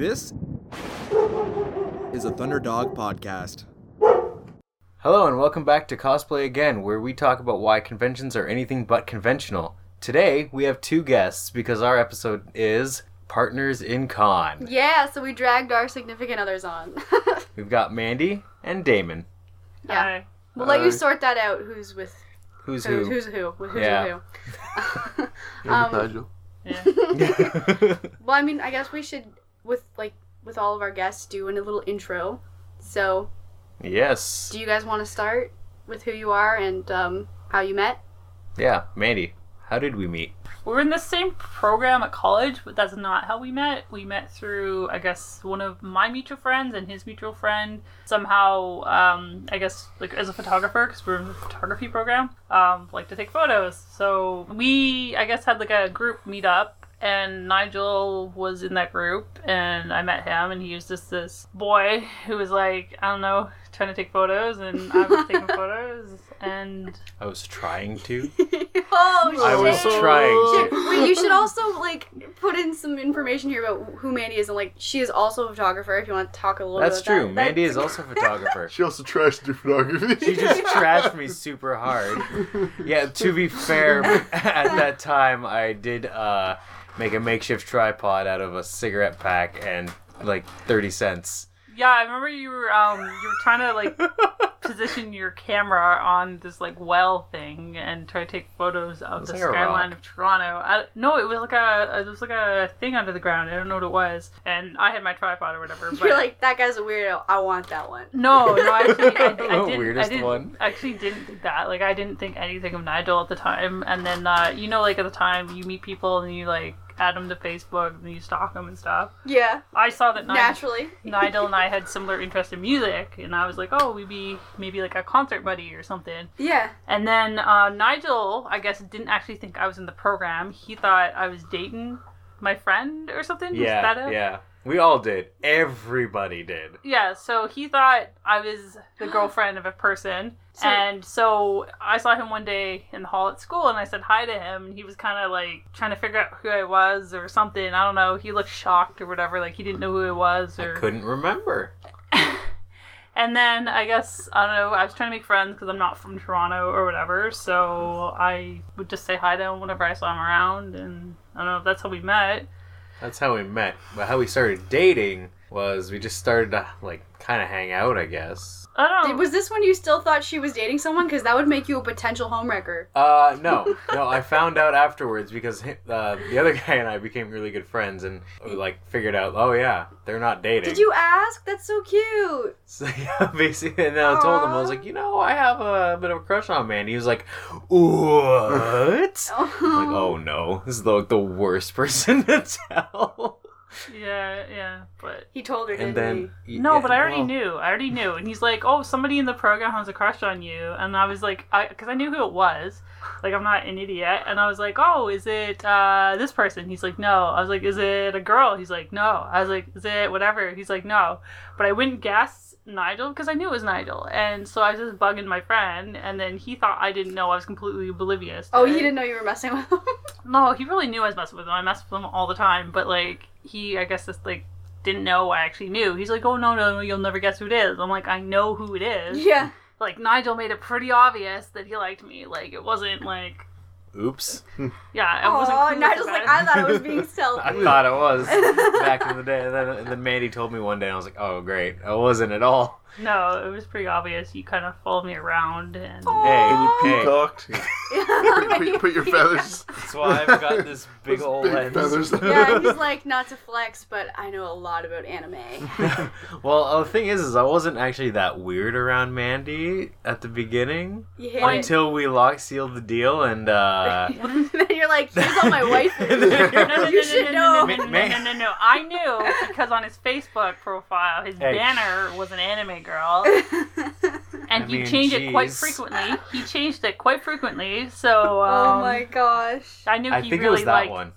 This is a ThunderDog podcast. Hello and welcome back to Cosplay Again, where we talk about why conventions are anything but conventional. Today we have two guests because our episode is Partners in Con. Yeah, so we dragged our significant others on. We've got Mandi and Damon. yeah. Hi. We'll let you Uh, sort that out who's with Who's who, who? who's who, who's Yeah. who. Um, Nigel. Yeah. well, I mean, I guess we should with like with all of our guests doing a little intro. So, yes. do you guys want to start with who you are and um, how you met? Yeah, Mandi. How did we meet? We were in the same program at college, but that's not how we met. We met through, I guess, one of my mutual friends and his mutual friend. Somehow, um, I guess, like as a photographer, because we're in the photography program, um, like to take photos. So we, I guess, had like a group meetup. And Nigel was in that group, and I met him, and he was just this boy who was like, I don't know, trying to take photos, and I was taking photos, and I was trying to. oh, I was shit. trying to. Wait, you should also like put in some information here about who Mandi is, and like she is also a photographer. If you want to talk a little. That's bit about true. that. Mandi is also a photographer. She also tries to do photography. She just trashed me super hard. Yeah, to be fair, at that time I did uh, make a makeshift tripod out of a cigarette pack and like 30 cents. Yeah, I remember you were um you were trying to like position your camera on this like well thing and try to take photos of the like skyline of Toronto. I, no, it was like a it was like a thing under the ground. I don't know what it was, and I had my tripod or whatever. But You're like that guy's a weirdo. I want that one. no, no, actually, I, I The didn't. weirdest I didn't, one. actually didn't think that. Like, I didn't think anything of Nigel at the time. And then, uh, you know, like at the time, you meet people and you like add them to Facebook and you stalk them and stuff. Yeah, I saw that Nigel, naturally. Nigel and I had similar interest in music, and I was like, oh, we'd be maybe like a concert buddy or something. Yeah. And then uh, Nigel, I guess, didn't actually think I was in the program. He thought I was dating my friend or something. Was that Yeah, it? yeah. We all did. Everybody did. Yeah, so he thought I was the girlfriend of a person. So- and so I saw him one day in the hall at school and I said hi to him and he was kind of like trying to figure out who I was or something. I don't know. He looked shocked or whatever, like he didn't know who I was I or couldn't remember. And then I guess I don't know. I was trying to make friends because I'm not from Toronto or whatever. So I would just say hi to him whenever I saw him around, and I don't know if that's how we met. That's how we met. But how we started dating was we just started to like kind of hang out, I guess. I don't. Did- Was this when you still thought she was dating someone? Because that would make you a potential homewrecker. Uh, no, no. I found out afterwards because uh, the other guy and I became really good friends, and like figured out, oh yeah, they're not dating. Did you ask? That's so cute. So yeah, basically, and then I told him I was like, you know, I have a bit of a crush on Mandi. He was like, what? I'm like, oh no, this is the, the worst person to tell. Yeah, yeah, but He told her, And didn't then no, yeah, but I already well, knew. I already knew, and he's like, "Oh, somebody in the program has a crush on you," and I was like, "I," because I knew who it was. Like, I'm not an idiot, and I was like, "Oh, is it uh, this person?" He's like, "No." I was like, "Is it a girl?" He's like, "No." I was like, "Is it whatever?" He's like, "No," but I wouldn't guess Nigel because I knew it was Nigel, and so I was just bugging my friend, and then he thought I didn't know. I was completely oblivious. to Oh, he didn't know you were messing with him. No, he really knew I was messing with him. I messed with him all the time, but like he, I guess, just like didn't know I actually knew. He's like, "Oh no, no, no, you'll never guess who it is." I'm like, "I know who it is." yeah. Like Nigel made it pretty obvious that he liked me. Like it wasn't like, Oops, yeah, it wasn't. Oh, Nigel's like, it. I thought it was being stealthy. I thought it was back in the day. And then, and then Mandi told me one day, and I was like, oh great, it wasn't at all. No, it was pretty obvious. You kind of followed me around, and Aw. Hey, You peacocked. put, your- put your feathers. That's why I've got this big Those old big lens. feathers. yeah, he's like, not to flex, but I know a lot about anime. well, uh, the thing is, is I wasn't actually that weird around Mandi at the beginning You hate until we lock sealed the deal, and uh, then you're like, here's all my wife. No, no, no, You no, should no, know. no, no, no, no, no, no. I knew because on his Facebook profile, his Hey. banner was an anime girl. and I he mean, changed it quite frequently. He changed it quite frequently, so um, oh my gosh. I knew I he think really it was that liked. one.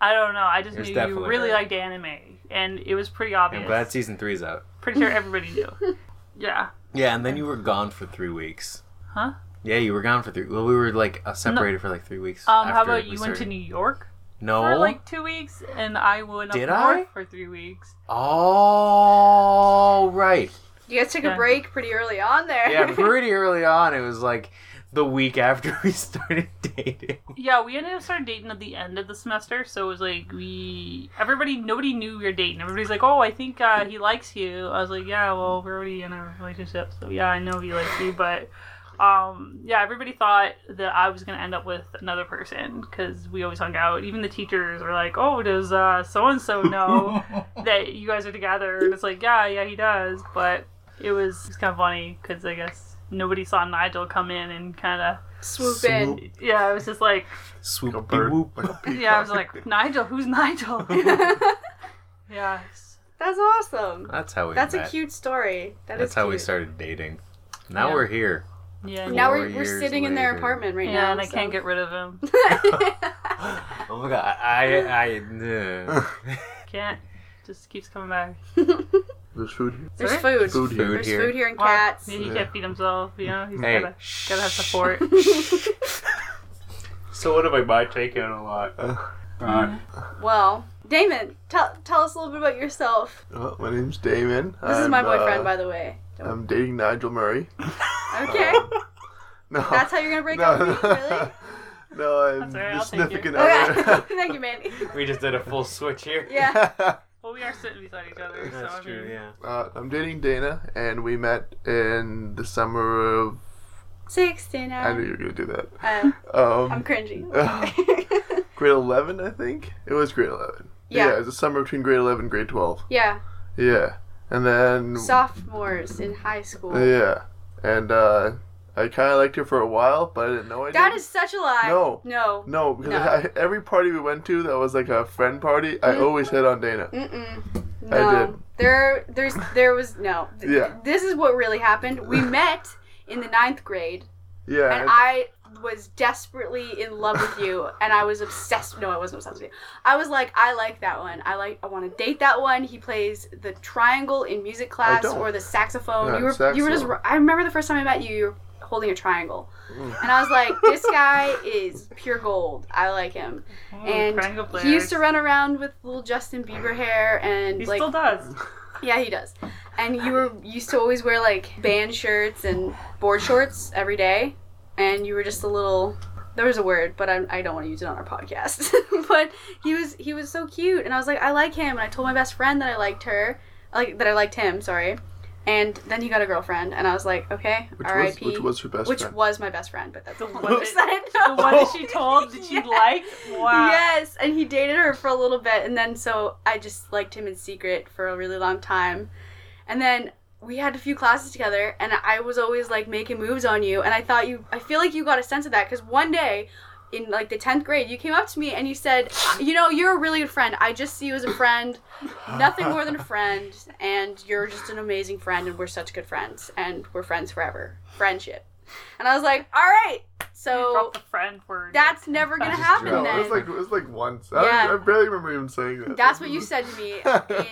I don't know. I just knew you really her. liked anime, and it was pretty I'm obvious. glad season three's out. Pretty sure everybody knew. yeah. Yeah, and then you were gone for three weeks. Huh? Yeah, you were gone for three. Well, we were like uh, separated for like three weeks. Um. How about we you went to. New York? No. for like two weeks, and I went up Did north I? for three weeks. Oh, right. You guys took Yeah. a break pretty early on there. Yeah, pretty early on. It was like the week after we started dating. Yeah, we ended up starting dating at the end of the semester, so it was like we everybody nobody knew we were dating. Everybody's like, "Oh, I think uh, he likes you." I was like, "Yeah, well, we're already in a relationship, so yeah, I know he likes you." But um, yeah, everybody thought that I was gonna end up with another person because we always hung out. Even the teachers were like, "Oh, does so and so know that you guys are together?" And it's like, "Yeah, yeah, he does." But it was, it was kind of funny because I guess nobody saw Nigel come in and kind of Swoop Swoop. in. yeah, it was just like. Swoop Like a bird. whoop. Like a. Yeah, I was like, Nigel, who's Nigel? yeah. That's awesome. That's how we That's met. a cute story. That That's is how we started dating. Now Yeah. we're here. Yeah. Now we're, we're years sitting in their apartment right yeah, now. and I can't get rid of him. Oh my god, I I, I Can't. Just keeps coming back. There's food here. There's Sorry? food. Food here. Food There's here. food here and Well, cats. Maybe he Yeah. can't feed himself, you know? He's Hey, gotta, gotta have support. So what have I bought taken a lot? Right. well, Damon, tell tell us a little bit about yourself. Oh, my name's Damon. This is my boyfriend, uh, by the way. Don't- I'm dating Nigel Murray. Okay, No. that's how you're gonna break no, up with me, really? no, I'm That's all right, the I'll take you. significant Okay, other. thank you, Mandi. We just did a full switch here. Yeah. Well, we are sitting beside each other, so That's I true, mean, yeah. uh, I'm dating Dayna, and we met in the summer of. Sixteen I knew you were gonna do that. Um, Um, I'm cringy. grade 11, I think. It was grade 11. Yeah. it was the summer between grade 11 and grade 12. yeah, Yeah, and then sophomores in high school. yeah, and uh, I kind of liked her for a while, but I didn't know I That did. is such a lie. No. No. No, because No. I, every party we went to that was like a friend party, I Mm. always hit on Dayna. Mm-mm. I No. did. There, there's, there was no. Yeah. This is what really happened. We met in the ninth grade, Yeah, and I was desperately in love with you, and I was obsessed. No, I wasn't obsessed with you. I was like, I like that one. I like. I want to date that one. He plays the triangle in music class or the saxophone. Yeah, you were, you were just. I remember the first time I met you. You were holding a triangle, Mm. and I was like, this guy is pure gold. I like him. oh, And he used to run around with little Justin Bieber hair and He like still does. yeah, he does. And you were used to always wear like band shirts and board shorts every day, and you were just a little. There was a word, but I, I don't want to use it on our podcast. but he was he was so cute, and I was like, I like him, and I told my best friend that I liked her, like that I liked him. Sorry. And then he got a girlfriend, and I was like, okay, which was R.I.P. which was her best friend. Which friend. was my best friend, but that's the one one that- percent. The one that she told that she Yes. liked? Wow. Yes, and he dated her for a little bit, and then so I just liked him in secret for a really long time, and then we had a few classes together, and I was always like making moves on you, and I thought you, I feel like you got a sense of that because one day. In like the tenth grade, you came up to me and you said, "You know, you're a really good friend. I just see you as a friend, nothing more than a friend, and you're just an amazing friend, and we're such good friends, and we're friends forever, friendship." And I was like, "All right." So the friend word. that's never gonna happen no, then. it was like it was like once. I, Yeah. don't, I barely remember even saying that. That's what you said to me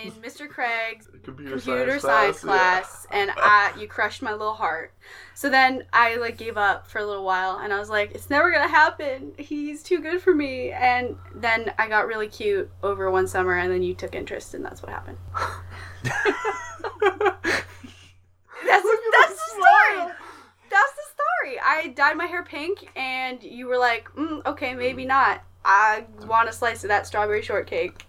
in Mr. Craig's Computer, computer science, science class, and I, you crushed my little heart. So then I like gave up for a little while, and I was like, it's never gonna happen. He's too good for me. And then I got really cute over one summer, and then you took interest, and that's what happened. That's that's the story. That's the story. I dyed my hair pink, and you were like, mm, okay, maybe not. I want a slice of that strawberry shortcake,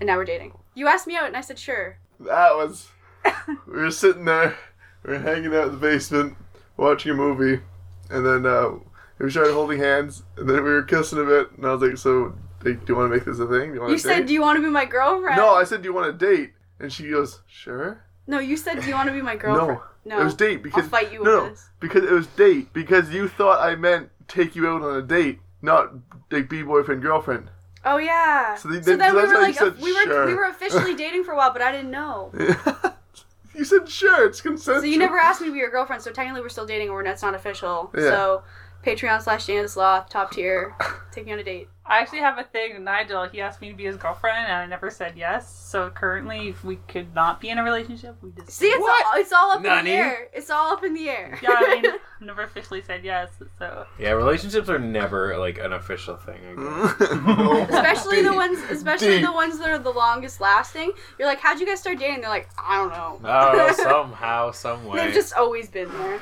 and now we're dating. You asked me out, and I said sure. That was. we were sitting there, we were hanging out in the basement, watching a movie, and then uh, we started holding hands, and then we were kissing a bit, and I was like, "So, like, do you want to make this a thing? Do you want You said, date?" "Do you want to be my girlfriend?" no, I said, "Do you want to date?" And she goes, "Sure." No, you said, "Do you want to be my girlfriend?" No, it was date because I'll fight you no, no, because it was date because you thought I meant take you out on a date, not like be boyfriend girlfriend. Oh yeah. So the- So then- then so we were like, said we were sure. we were officially dating for a while, but I didn't know. you said sure, it's consensual. So you never asked me to be your girlfriend. So technically, we're still dating, or that's not official. Yeah. So Patreon slash Dayna the Sloth, top tier. Take me on a date. I actually have a thing with Nigel. He asked me to be his girlfriend, and I never said yes. So currently, if we could not be in a relationship, we just See, it's all, it's all up in the air. It's all up in the air. yeah. I mean, never officially said yes. So Yeah, relationships are never like an official thing. I guess. especially the ones, especially the ones that are the longest lasting. You're like, how'd you guys start dating? They're like, I don't know. Oh, somehow, some way. They've just always been there.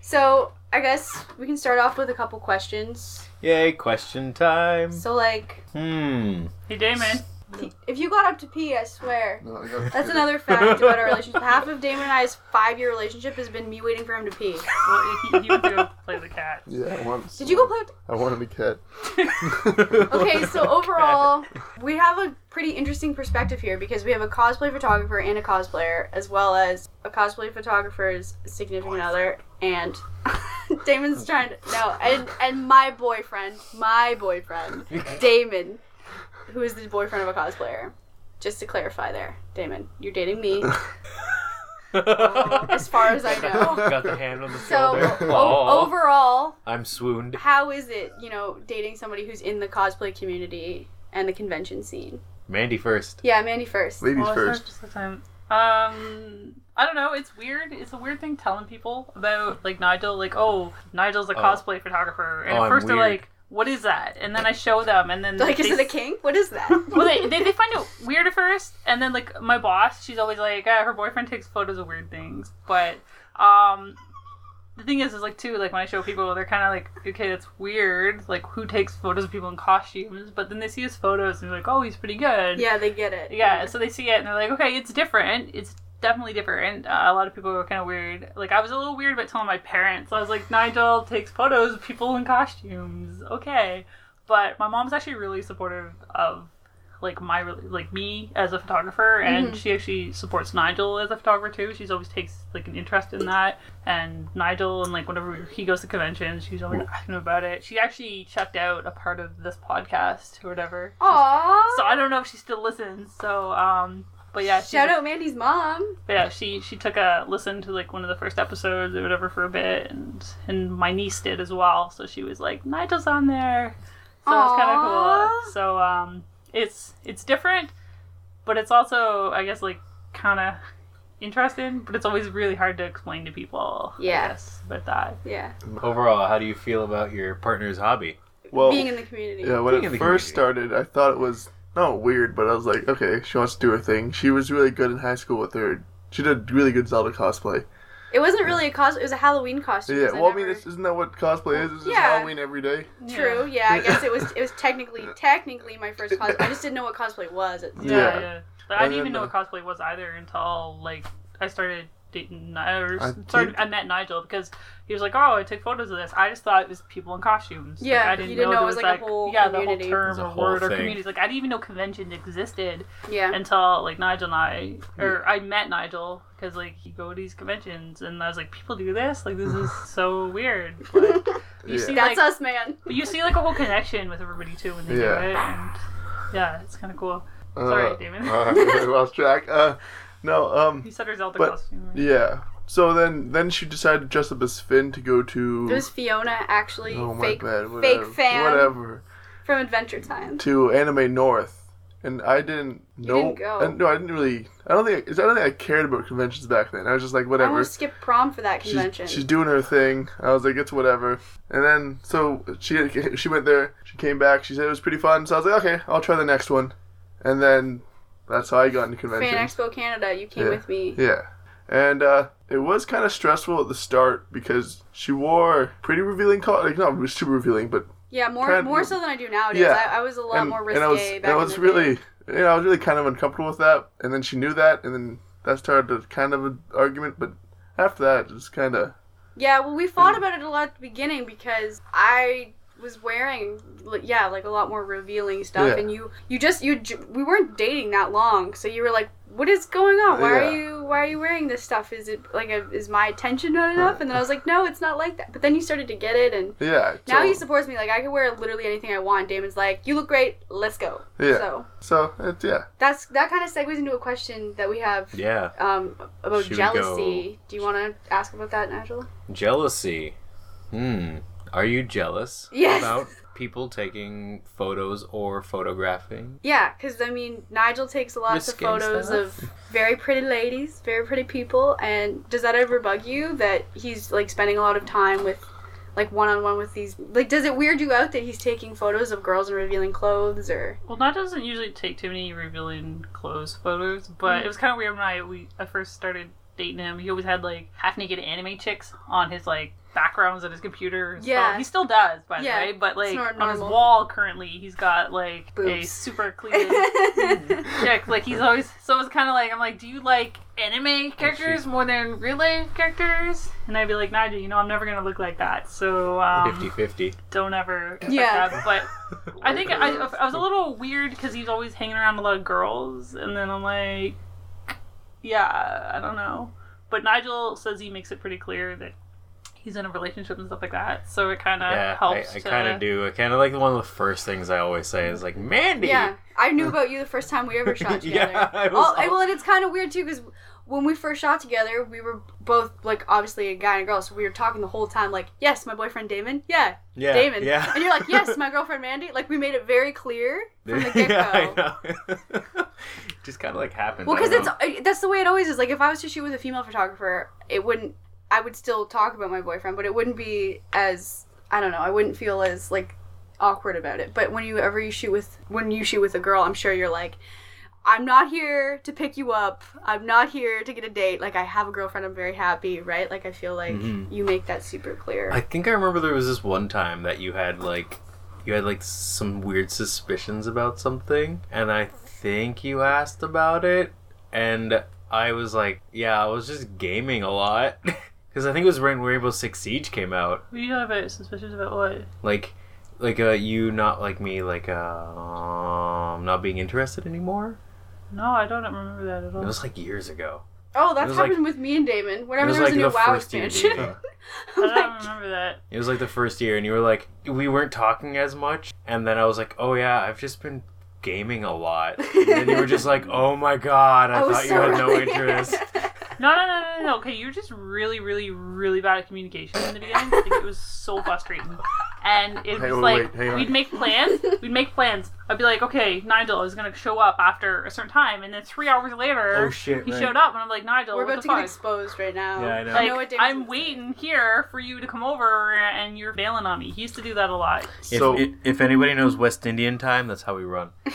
So I guess we can start off with a couple questions. Yay, question time. So like, Hmm. hey, Damon. if you got up to pee, I swear. No, I got- That's another fact about our relationship. Half of Damon and I's five-year relationship has been me waiting for him to pee. Well, he, he went to go play the cat. Yeah, once. Did you go play with? I wanted a cat. Okay, so overall, we have a pretty interesting perspective here because we have a cosplay photographer and a cosplayer, as well as a cosplay photographer's significant other, and Damon's trying to no, and and my boyfriend, my boyfriend, Damon, who is the boyfriend of a cosplayer. Just to clarify, there, Damon, you're dating me, as far as I know. Got the hand on the So shoulder. o- overall, I'm swooned. how is it, you know, dating somebody who's in the cosplay community and the convention scene? Mandi first. Yeah, Mandi first. Ladies Well, it's not first. just the time. Um, I don't know. It's weird. It's a weird thing telling people about like Nigel. Like, oh, Nigel's a Oh. cosplay photographer, and Oh, at I'm first they're weird. like, "What is that?" And then I show them, and then Like, is it a king? What is that? well, they, they, they find it weird at first, and then like my boss, she's always like, uh, her boyfriend takes photos of weird things, but um, the thing is, is like too, like when I show people, they're kind of like, okay, that's weird, like who takes photos of people in costumes, but then they see his photos and they're like, oh, he's pretty good, yeah, they get it. yeah. So they see it and they're like, okay, it's different, it's definitely different. Uh, a lot of people were kind of weird. Like I was a little weird about telling my parents. I was like, Nigel takes photos of people in costumes, okay. But my mom's actually really supportive of like my like me as a photographer and Mhm. she actually supports Nigel as a photographer too. She's always takes like an interest in that and Nigel and like whenever he goes to conventions she's always asking about it. She actually checked out a part of this podcast or whatever. Aww. So I don't know if she still listens. So um but yeah, she's Shout out Mandi's mom. but yeah, she she took a listen to like one of the first episodes or whatever for a bit, and and my niece did as well. So she was like, Nigel's on there, so it's kind of cool. So um, it's it's different, but it's also I guess like kind of interesting, but it's always really hard to explain to people. Yeah. I guess, about that. Yeah. Overall, how do you feel about your partner's hobby? Well, Being in the community. yeah, when Being it first community. started, I thought it was not weird, but I was like, okay, she wants to do her thing. She was really good in high school with her. She did really good Zelda cosplay. It wasn't really a cos. It was a Halloween costume. Yeah. well, I mean, never- it's, isn't that what cosplay is? It's just Yeah. Halloween every day. True. Yeah, I guess it was. It was technically, technically my first cosplay. I just didn't know what cosplay was. At the time. Yeah, Yeah. yeah. But I didn't even know what cosplay was either until like I started dating Ni- or I started, think- I met Nigel because he was like, "Oh, I take photos of this." I just thought it was people in costumes. Like, Yeah, I didn't you didn't know there it was, like, a whole yeah, community. the whole term or whole word or thing. communities. Like I didn't even know conventions existed Yeah. until like Nigel and I, or I met Nigel because like you go to these conventions and I was like, people do this. Like this is so weird. But you Yeah. see, That's like, us, man. but you see like a whole connection with everybody too when they Yeah. do it. And, yeah, it's kind of cool. Sorry, Uh, Damon. uh, I lost track. Uh, no, um, You said her Zelda But- costume. right? yeah. So then, then she decided to dress up as Finn to go to. It was Fiona, actually, oh my fake bad, whatever, fake fan Whatever. from Adventure Time. To Anime North, and I didn't You know. didn't go. uh, no, I didn't really. I don't think. I don't think I cared about conventions back then. I was just like, I whatever. almost skipped prom for that She's, convention. she's doing her thing. I was like, it's whatever. And then so she she went there. She came back. She said it was pretty fun. So I was like, okay, I'll try the next one. And then that's how I got into convention. Fan. Expo Canada, you came Yeah. with me. Yeah. And uh, it was kind of stressful at the start because she wore pretty revealing, co- like not was super revealing, but Yeah, more Kind of- more so than I do nowadays. Yeah. I, I was a lot and, more and risque I was, back I in was really, you know, I was really kind of uncomfortable with that. And then she knew that, and then that started a kind of an argument. But after that, it was kind of Yeah, well, we fought about it a lot at the beginning because I was wearing, yeah, like a lot more revealing stuff, Yeah. and you, you just, you, we weren't dating that long, so you were like, "What is going on? Why Yeah. are you, why are you wearing this stuff? Is it like, a, is my attention not enough?" And then I was like, "No, it's not like that." But then you started to get it, and yeah. now so, he supports me. Like I can wear literally anything I want. Damon's like, "You look great. Let's go." Yeah. So So it's yeah. that's that kind of segues into a question that we have. Yeah. Um, about Should jealousy. Do you want to ask about that, Nigel? Jealousy. Hmm. Are you jealous Yes. about people taking photos or photographing? Yeah, because I mean, Nigel takes lots Risque of photos stuff. of very pretty ladies, very pretty people. And does that ever bug you that he's like spending a lot of time with, like one on one with these? Like, does it weird you out that he's taking photos of girls and revealing clothes or? Well, Nigel doesn't usually take too many revealing clothes photos, but it was kind of weird when I we I first started dating him. He always had like half naked anime chicks on his like backgrounds on his computer. and Yeah. stuff. he still does, by Yeah, the way. But like on his wall currently, he's got like a super clean chick. Like he's always so it's kind of like I'm like, do you like anime characters she's- more than real life characters? And I'd be like, Nigel, you know, I'm never gonna look like that. So um, 50 50. don't ever Yeah. that. But I think I, I was a little weird because he's always hanging around a lot of girls, and then I'm like, yeah, I don't know. But Nigel says he makes it pretty clear that he's in a relationship and stuff like that, so it kind of Yeah, I, helps. I to- kind of do. I kind of like one of the first things I always say is like, Mandi. Yeah, I knew about you the first time we ever shot together. Yeah, I was Oh, all- well, and it's kind of weird too because when we first shot together, we were both like obviously a guy and a girl, so we were talking the whole time like, yes, my boyfriend Damon, yeah, yeah, Damon, Yeah. and you're like, yes, my girlfriend Mandi. Like we made it very clear from the get go. yeah, I know. Just kind of like happened. Well, because it's that's the way it always is. Like if I was to shoot with a female photographer, it wouldn't. I would still talk about my boyfriend, but it wouldn't be as I don't know. I wouldn't feel as like awkward about it. But when you ever you shoot with when you shoot with a girl, I'm sure you're like. I'm not here to pick you up. I'm not here to get a date. Like I have a girlfriend. I'm very happy, right? Like I feel like Mhm. you make that super clear. I think I remember there was this one time that you had like you had like some weird suspicions about something and I think you asked about it and I was like, yeah, I was just gaming a lot cuz I think it was when Rainbow Six Siege came out. What do you have a suspicions about what? Like like uh you not like me like uh um not being interested anymore. No, I don't remember that at all. It was like years ago. oh, it that's was like- happened with me and Damon. It Whenever was there was like a new the WoW first year. expansion. I don't like, remember that. It was like the first year, and you were like, we weren't talking as much, and then I was like, oh yeah, I've just been gaming a lot, and then you were just like, oh my god, I, was thought you so had no interest. No, no, no, no, no. Okay, you're just really, really, really bad at communication in the beginning. Like, it was so frustrating. And it Hang was on, like, wait, we'd make plans. We'd make plans. I'd be like, okay, Nigel is going to show up after a certain time. And then three hours later, Oh, shit, he right. showed up. And I'm like, Nigel, We're about the to get exposed right now. Yeah, I know. Like, I know what I'm gonna say. waiting here for you to come over and you're bailing on me. He used to do that a lot. So- if, if anybody knows West Indian time, that's how we run.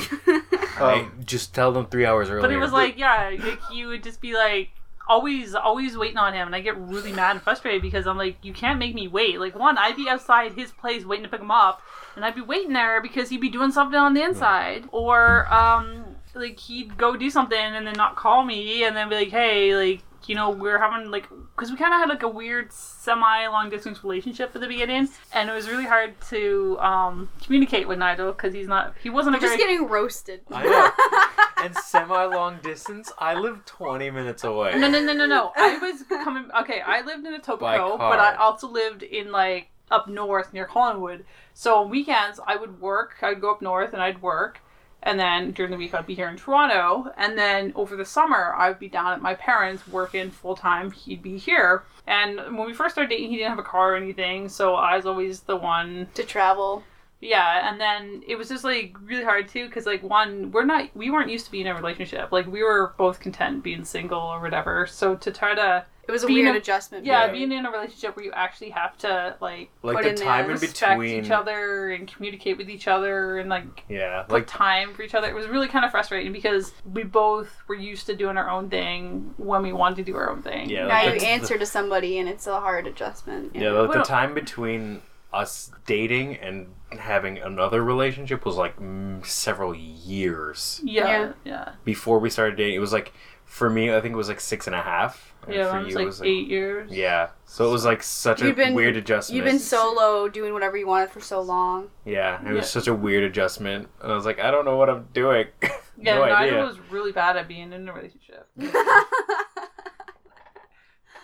I Um, just tell them three hours earlier. But it was like, yeah, like you would just be like always always waiting on him and I get really mad and frustrated because I'm like, you can't make me wait. Like one, I'd be outside his place waiting to pick him up and I'd be waiting there because he'd be doing something on the inside. Or um like he'd go do something and then not call me and then be like, hey, like you know, we're having like, because we kind of had like a weird semi long distance relationship at the beginning, and it was really hard to um, communicate with Nigel because he's not, he wasn't You're a just very, getting roasted. I know. and semi long distance, I live 20 minutes away. No, no, no, no, no. I was coming. Okay, I lived in Etobicoke, By car. but I also lived in like up north near Collingwood. So on weekends, I would work. I'd go up north and I'd work, and then during the week, I'd be here in Toronto. And then over the summer, I'd be down at my parents working full time. He'd be here. And when we first started dating, he didn't have a car or anything, so I was always the one to travel. Yeah, and then it was just like really hard too, because like one, we're not, we weren't used to being in a relationship. Like we were both content being single or whatever. So to try to, It was a Being weird a- adjustment. yeah, for me. being in a relationship where you actually have to like like put the in there time in respect between. each other and communicate with each other and like Yeah, put like time for each other. It was really kind of frustrating because we both were used to doing our own thing when we wanted to do our own thing. Yeah, now like you the- answer to somebody, and it's a hard adjustment. Yeah, like the time between us dating and having another relationship was like mm, several years Yeah, Yeah. yeah, before we started dating. It was like for me, I think it was like six and a half. and yeah. for Mine was you, like, it was like eight years. Yeah, so it was like such a You've been- weird adjustment. You've been solo, doing whatever you wanted for so long. yeah, it was such a weird adjustment. And I was like, I don't know what I'm doing. Yeah, no Nigel idea. was really bad at being in a relationship.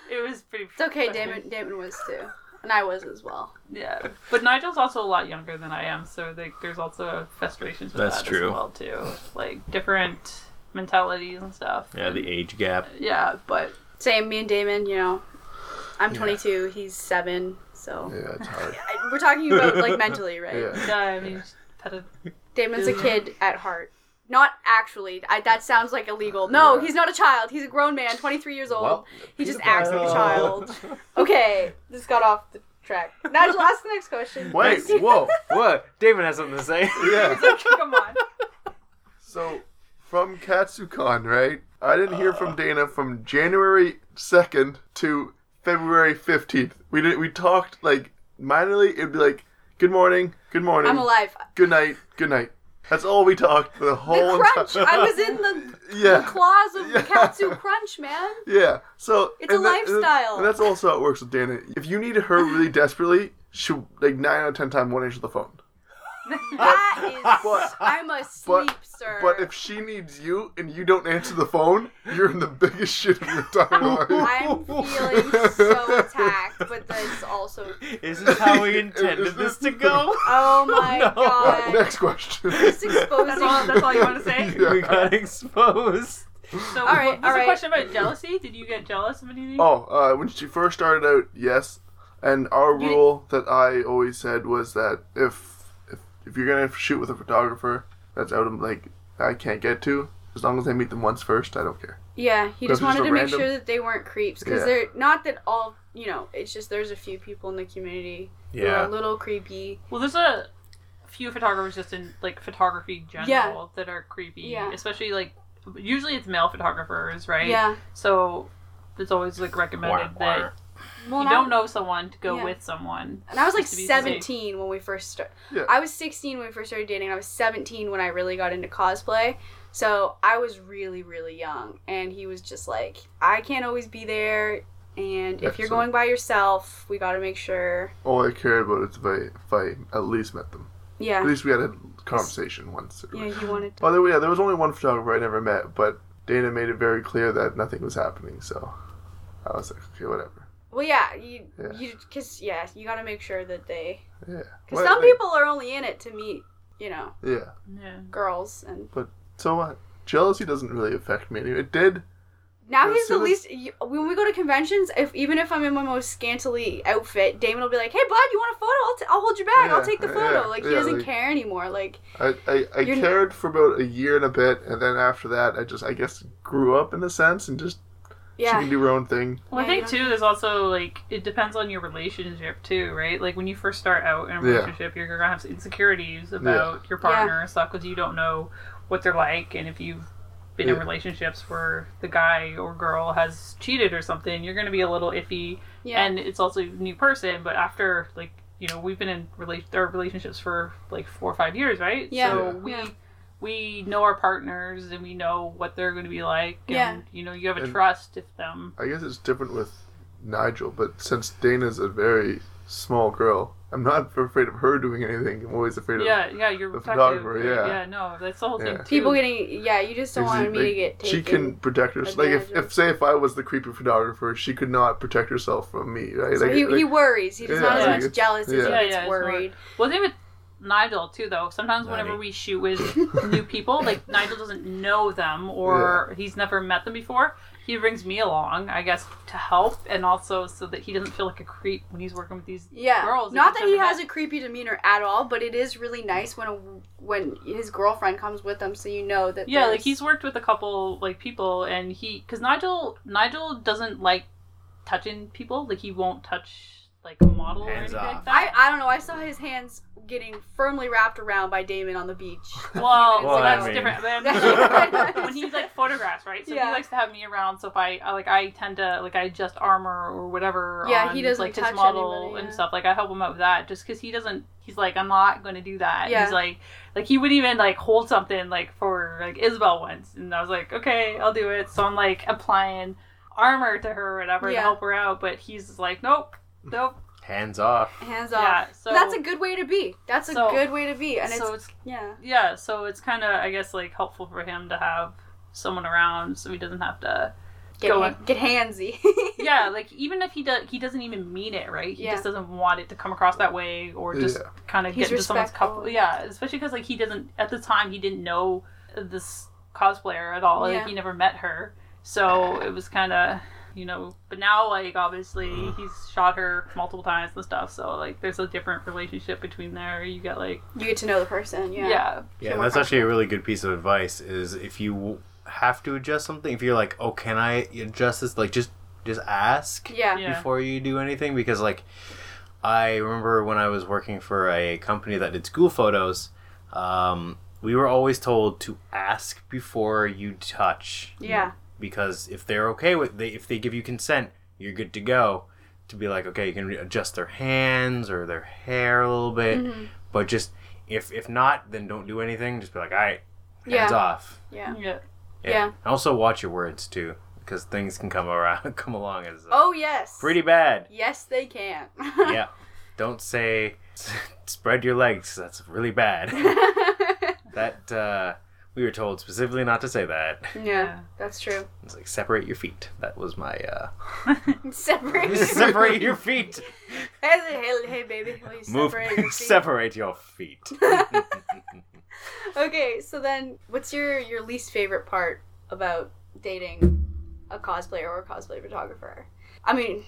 It was pretty. It's okay, Damon. Damon was too, and I was as well. Yeah, but Nigel's also a lot younger than I am, so like there's also frustrations with That's that true. as well too, like different mentalities and stuff. yeah, the age gap. Yeah, but Same, me and Damon. You know, I'm Yeah. 22. He's seven, So Yeah, it's hard. We're talking about like mentally, right? Yeah. Yeah, I mean, pedi- Damon's a kid at heart. Not actually. I, that sounds like illegal. Uh, no, Yeah. he's not a child. He's a grown man, 23 years old. Well, he just he's acts like a child. child. Okay, this got off the track. Nigel, ask the next question. Wait, whoa. What? David has something to say. Yeah. Come on. So, from Katsucon, right? I didn't hear from uh. Dayna from January 2nd to February 15th. We did we talked like minorly, it'd be like, good morning, good morning, I'm alive. good night, good night. That's all we talked the whole The whole crunch. time. I was in the, yeah. the claws of Yeah. the Katsu crunch, man. Yeah. So It's a that- lifestyle. and that's also how it works with Dayna. If you need her really desperately, she'll like nine out of ten time won't answer the phone. That is. but- I'm a but- sleep, sir. But if she needs you and you don't answer the phone, you're in the biggest shit of your entire life. I'm feeling so attacked, but that's also. Is this how we intended this to go? Oh my No. god. Next question. This exposing. That's all. That's all you want to say. Yeah. We got exposed. So, All right, what was all the question about jealousy? Did you get jealous of anything? Oh, uh, when she first started out, yes. And our You- rule that I always said was that if if, if you're gonna shoot with a photographer that's out of like I can't get to, as long as I meet them once first, I don't care. Yeah, he just wanted a to make sure that they weren't creeps because Yeah. they're not that all. You know, it's just there's a few people in the community who are Yeah. a little creepy. Well, there's a few photographers just in like photography general Yeah. that are creepy. Yeah. Especially like usually it's male photographers, right? Yeah. So it's always like recommended that Well, you I- don't know someone to go Yeah. with someone. And I was like just to 17 when we first started. Yeah. I was 16 when we first started dating. I was 17 when I really got into cosplay. So I was really, really young. And he was just like, I can't always be there. And Yeah, if you're going by yourself, we got to make sure. All I cared about is if I if I at least met them. Yeah. At least we had a conversation once. Yeah, he wanted to. Oh, there, yeah, there was only one photographer I never met, but Dayna made it very clear that nothing was happening. So I was like, okay, whatever. Well, yeah, you, Yeah. you, cause yeah, you got to make sure that they, Yeah. cause some like- people are only in it to meet, you know, Yeah. Yeah. girls, and But So what? Jealousy doesn't really affect me. It did. now he's the least. You, when we go to conventions, if even if I'm in my most scantily outfit, Damon will be like, "Hey, bud, you want a photo? I'll, t- I'll hold your bag. I'll take the yeah, photo." like he yeah, doesn't like- care anymore. Like I, I, I You're- cared for about a year and a bit, and then after that, I just, I guess, grew up in a sense and just she yeah, can do her own thing. Well, I think too, there's also like it depends on your relationship too, right? Like when you first start out in a Yeah. relationship, you're gonna have insecurities about your partner and stuff because you don't know what they're like, and if you've been in relationships where the guy or girl has cheated or something, you're gonna be a little iffy, yeah, and it's also a new person. But after like you know, we've been in rela- our relationships for like four or five years, right? Yeah. So Yeah. we. Yeah. We know our partners and we know what they're going to be like, and Yeah. you know you have a And- trust if them. I guess it's different with Nigel, but since Dayna's a very small girl, I'm not afraid of her doing anything. I'm always afraid of. Yeah, yeah, you're the protective. photographer, yeah. yeah, no, that's the whole thing. Too. people getting yeah. You just don't Because, want me to get taken. She can protect herself. Like if, if say if I was the creepy photographer, she could not protect herself from me, right? So like, he, like- he worries. He's Yeah, not as like much it's- jealous as he Yeah, gets yeah, it's more- worried. Well, the thing with Nigel too, though, sometimes whenever Nigel. we shoot with new people, like Nigel doesn't know them or he's never met them before. He brings me along, I guess, to help and also so that he doesn't feel like a creep when he's working with these. Yeah, girls not that he never has met. a creepy demeanor at all, but it is really nice when a when his girlfriend comes with him, so you know that. Yeah, like he's worked with a couple like people, and he because Nigel Nigel doesn't like touching people. Like he won't touch like a model Hands or anything off. like that. I I don't know. I saw his hands getting firmly wrapped around by Damon on the beach. Well, Well, so I that's mean- different. Then when he like photographs, right? So Yeah. he likes to have me around. So if I, I like, I tend to like I adjust armor or whatever. Yeah, on, he doesn't like his model anybody, and stuff. Like I help him out with that, just because he doesn't. He's like, I'm not going to do that. Yeah. He's like, like he wouldn't even like hold something like for like Isabel once, and I was like, okay, I'll do it. So I'm like applying armor to her or whatever to help her out, but he's like, nope, nope. Hands off. Hands off. Yeah, off. so- that's a good way to be. That's a so- good way to be, and so it's it's yeah. yeah, so it's kind of I guess like helpful for him to have someone around, so he doesn't have to Get, Go ha- get handsy. yeah, like even if he does, he doesn't even mean it, right? He Yeah. just doesn't want it to come across that way, or just Yeah. kind of He's get into someone's respectful. couple. Yeah, especially because like he doesn't at the time he didn't know this cosplayer at all. Yeah. Like he never met her, so it was kind of you know. But now, like, obviously, he's shot her multiple times and stuff. So, like, there's a different relationship between there. You get like, You get to know the person. Yeah. yeah, Yeah, and more that's actually a really good piece of advice. Is if you have to adjust something, if you're like, oh, can I adjust this? Like, just just ask Yeah. Yeah. before you do anything because like I remember when I was working for a company that did school photos, um, we were always told to ask before you touch Yeah. Because if they're okay with they if they give you consent, you're good to go. To be like, okay, you can adjust their hands or their hair a little bit, Mm-hmm. but just if if not, then don't do anything. Just be like, all right, hands Yeah. off. Yeah. yeah. Yeah. And also watch your words too, because things can come around, come along as uh, Oh yes. pretty bad. Yes, they can. yeah. Don't say spread your legs. That's really bad. that uh, we were told specifically not to say that. yeah, that's true. It's like separate your feet. That was my uh, Separate. separate your feet. Hey, hey, hey, baby. Will you Move. separate your feet? separate your feet. Okay, so then, what's your your least favorite part about dating a cosplayer or a cosplay photographer? I mean,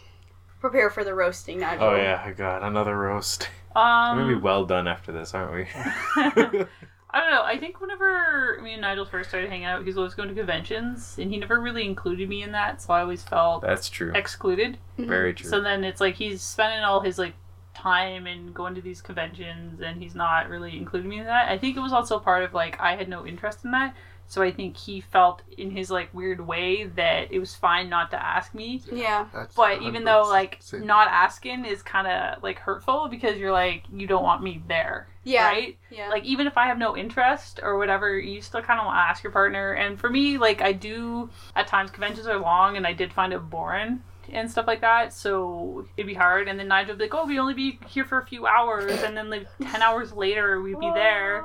prepare for the roasting, Nigel. oh yeah, God, another roast. Um, We're gonna be well done after this, aren't we? I don't know. I think whenever me and Nigel first started hanging out, he was always going to conventions, and he never really included me in that, so I always felt That's true. excluded. Mm-hmm. Very true. So then it's like he's spending all his like time and going to these conventions, and he's not really including me in that. I think it was also part of like I had no interest in that, so I think he felt in his like weird way that it was fine not to ask me. Yeah. That's But even though like same. not asking is kind of like hurtful because you're like you don't want me there, Yeah. right? Yeah. like even if I have no interest or whatever, you still kind of want to ask your partner. And for me, like I do at times conventions are long, and I did find it boring and stuff like that. So it'd be hard. And then Nigel would be like, "Oh, we only be here for a few hours," and then like ten hours later, we'd be there.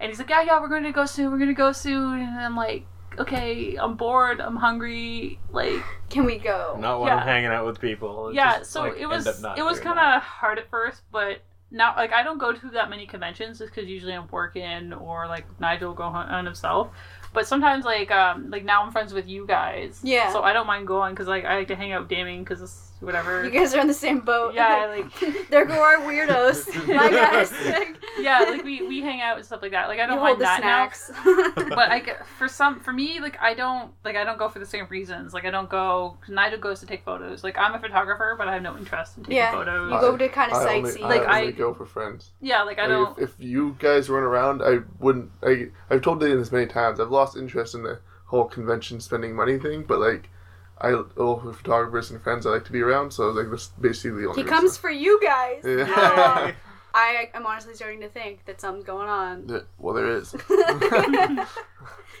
And he's like, "Yeah, yeah, we're going to go soon. We're going to go soon." And I'm like, "Okay, I'm bored. I'm hungry. Like, Can we go? Not when Yeah. I'm hanging out with people. It's yeah." just, So like, it was it was kind of hard at first, but now like I don't go to that many conventions just because usually I'm working or like Nigel will go on on himself. But sometimes like um like now I'm friends with you guys. Yeah. So I don't mind going because like I like to hang out with Damon because it's whatever. You guys are in the same boat. Yeah, like- there go our weirdos. My guys. Like, yeah, like we we hang out and stuff like that. Like I don't hold mind the that now. but I get for some for me like I don't like I don't go for the same reasons. Like I don't go. Nigel goes to take photos. Like I'm a photographer, but I have no interest in taking Yeah, photos. you go to kind of I only, sightsee. I Like, only I- go for friends. yeah, like I Like, don't. if, if you guys weren't around, I wouldn't. I I've told Dayna this many times. I've lost interest in the whole convention spending money thing. But like, I oh, with photographers and friends I like to be around. So like that's basically the only. he comes for you guys. Yeah. I am honestly starting to think that something's going on. Yeah, well, there is.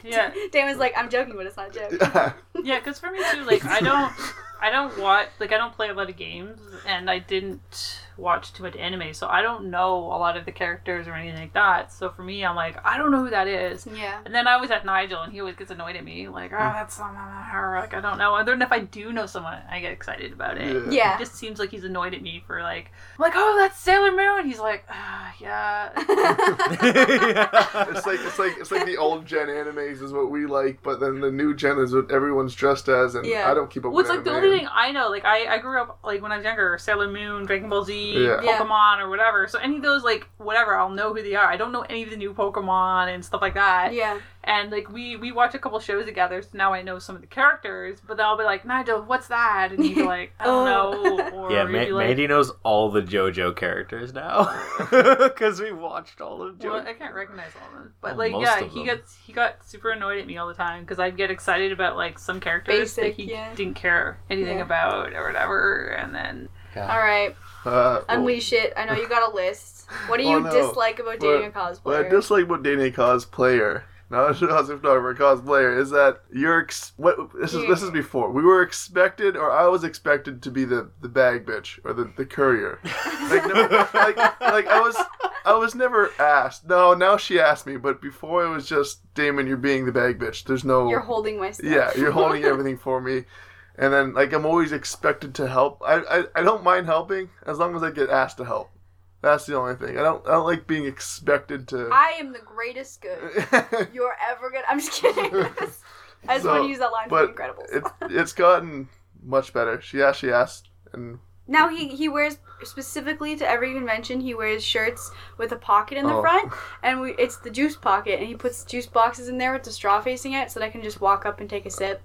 yeah, Damon's like, I'm joking, but it's not a joke. yeah. yeah. Because for me too, like I don't. I don't watch like I don't play a lot of games and I didn't watch too much anime, so I don't know a lot of the characters or anything like that. So for me, I'm like, I don't know who that is. Yeah. And then I was at Nigel, and he always gets annoyed at me, like, oh, that's not her. Like, I don't know. And then if I do know someone, I get excited about it. Yeah. It just seems like he's annoyed at me for like, I'm like, oh, that's Sailor Moon. He's like, ah, yeah. It's like it's like it's like the old gen animes is what we like, but then the new gen is what everyone's dressed as, and Yeah. I don't keep up Well, it's with like the only thing I know. Like, I, I grew up like when I was younger, Sailor Moon, Dragon Ball Z, Yeah. Yeah. Pokemon, or whatever. So any of those, like, whatever, I'll know who they are. I don't know any of the new Pokemon and stuff like that. Yeah. And like we we watch a couple shows together, so now I know some of the characters. But then I'll be like, Nigel, what's that? And he'd be like, I don't Oh. know. Or yeah, he'd Ma- like, Mandi knows all the JoJo characters now because we watched all of Well, JoJo. I can't recognize all of them, but Oh, like, yeah, he gets he got super annoyed at me all the time because I'd get excited about like some characters Basic, that he yeah. didn't care anything Yeah. about or whatever, and then All right. Uh, well, Unleash it. I know you got a list. What do Oh, you no. dislike about dating a What I dislike about dating a cosplayer, not a cosplayer photographer, a cosplayer, is that you're ex- what this is. This is before we were expected, or I was expected to be the, the bag bitch or the, the courier. Like, no, like like I was I was never asked. No, now she asked me, but before it was just Damon, you're being the bag bitch. There's no You're holding my stuff. yeah, you're holding everything for me. And then like I'm always expected to help. I, I I don't mind helping as long as I get asked to help. That's the only thing. I don't I don't like being expected to. I am the greatest good you're ever gonna. I'm just kidding. I just So, want to use that line but from Incredibles. it, it's gotten much better. She actually asked, and Now he he wears specifically to every convention. He wears shirts with a pocket in the Oh. front, and we it's the juice pocket, and he puts juice boxes in there with the straw facing it, so that I can just walk up and take a sip.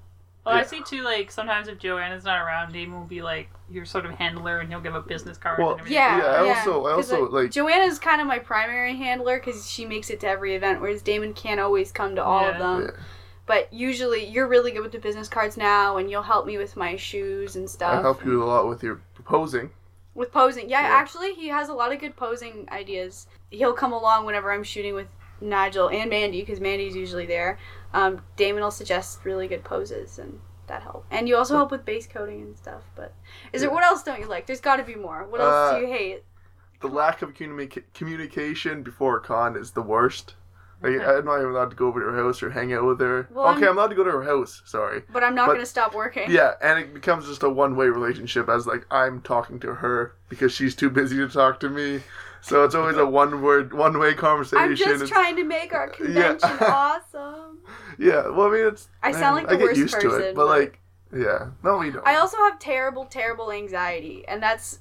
Well, I see too. Like sometimes if Joanna's not around, Damon will be like your sort of handler, and he'll give a business card. Well, and everything. Yeah, Yeah, I also- I 'Cause, also, like- Joanna's kind of my primary handler because she makes it to every event, whereas Damon can't always come to all of them. Yeah. But usually, you're really good with the business cards now, and you'll help me with my shoes and stuff. I stuff. help you a lot with your proposing. With posing, yeah, Yeah. actually, he has a lot of good posing ideas. He'll come along whenever I'm shooting with Nigel and Mandi because Mandi's usually there. Um, Damon will suggest really good poses, and that helps. And you also help with base coating and stuff. But is there what else don't you like? There's got to be more. What else Uh, do you hate? The lack of communica- communication before a con is the worst. Like, Okay. I'm not even allowed to go over to her house or hang out with her. Well, okay, I'm- I'm allowed to go to her house. Sorry. But I'm not but- gonna stop working. Yeah, and it becomes just a one-way relationship as like I'm talking to her because she's too busy to talk to me. So it's always a one-word, one-way conversation. I'm just It's- trying to make our convention awesome. Yeah, well, I mean, it's. I sound like the I get worst used to person, it, but but- like, yeah, no, we don't. I also have terrible, terrible anxiety, and that's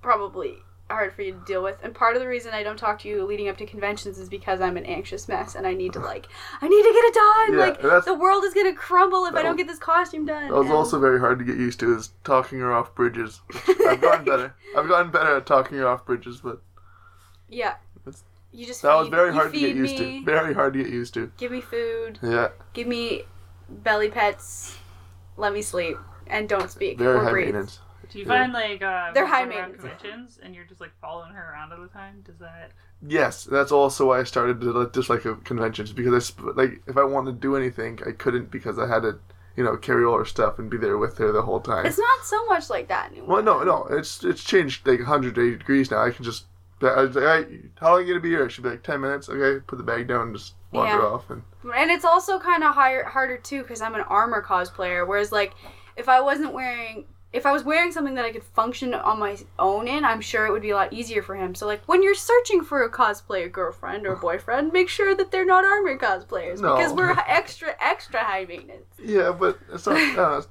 probably hard for you to deal with. And part of the reason I don't talk to you leading up to conventions is because I'm an anxious mess, and I need to like, I need to get it done. Yeah, like the world is gonna crumble if I don't get this costume done. That was And- also very hard to get used to is talking her off bridges. I've gotten better. I've gotten better at talking her off bridges, but yeah. You just that was very hard to get used me, to. Very hard to get used to. Give me food. Yeah, Give me belly pets. Let me sleep and don't speak very or breathe. maintenance. Do you find like uh, They're when high you go around maintenance. conventions and you're just like following her around all the time? Does that? Yes, that's also why I started to dislike uh, conventions because I sp- like if I wanted to do anything, I couldn't because I had to, you know, carry all her stuff and be there with her the whole time. It's not so much like that anymore. Well, no, no, it's it's changed like 180 degrees now. I can just. I was like, "Hey, how long are you gonna be here? She'd be like 10 minutes. Okay, put the bag down and just wander Yeah. off. And And it's also kind of higher, harder too because I'm an armor cosplayer. Whereas, like, if I wasn't wearing, if I was wearing something that I could function on my own in, I'm sure it would be a lot easier for him. So, like, when you're searching for a cosplayer girlfriend or boyfriend, make sure that they're not armor cosplayers No. because we're extra, extra high maintenance. yeah, but it's not. uh,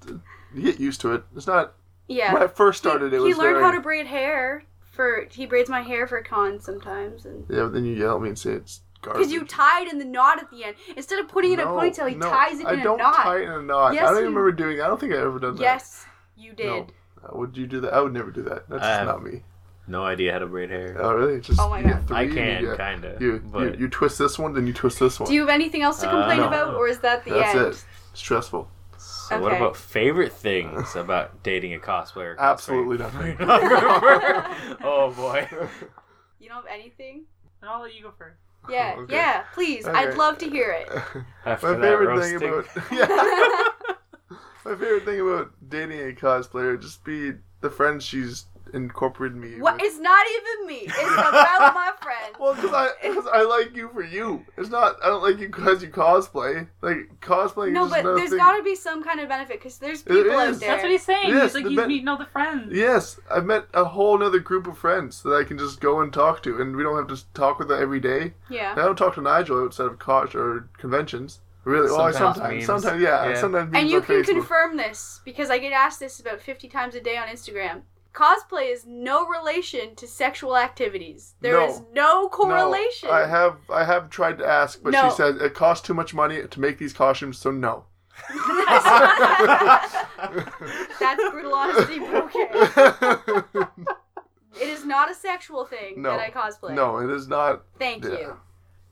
you get used to it. It's not. Yeah. When I first started, he, it was. he learned very, how to braid hair for. He braids my hair for cons sometimes, and Yeah, but then you yell at me and say it's because you tied in the knot at the end instead of putting it in a No, ponytail, he no, ties it I in a don't knot. tie it in a knot. Yes, I don't even you- remember doing. I don't think I ever done that. Yes, you did. No. Uh, Would you do that? I would never do that. That's just not me. No idea how to braid hair. Oh really? It's just Oh my you God. three I and you can, get- kinda, You, you but- you twist this one, then you twist this one. Do you have anything else to Uh, complain no. about, or is that the That's end? it. Stressful. So what about favorite things about dating a cosplayer? cosplayer? Absolutely nothing. oh boy. You don't have anything? And I'll let you go first. Yeah, Okay. yeah, please. I'd love to hear it. After My that favorite thing about yeah. My favorite thing about dating a cosplayer just be the friends she's incorporated me. What? with. It's not even me. It's about my friend. Well, because I, cause I like you for you. It's not. I don't like you because you cosplay. Like cosplaying. No, is but another there's thing. got to be some kind of benefit because there's people out there. That's what he's saying. Yes, he's like he's ben- meeting all the friends. Yes, I've met a whole other group of friends that I can just go and talk to, and we don't have to talk with them every day. Yeah. I don't talk to Nigel outside of cos or conventions. Really? Well, Sometimes sometimes, memes. sometimes, yeah, Yeah. sometimes. And you can Facebook. confirm this because I get asked this about 50 times a day on Instagram. Cosplay is no relation to sexual activities. There No. is no correlation. No, I have I have tried to ask, but No. she says it costs too much money to make these costumes, so no. That's brutal honesty, but okay. It is not a sexual thing No. that I cosplay. no, it is not. Thank Yeah. you.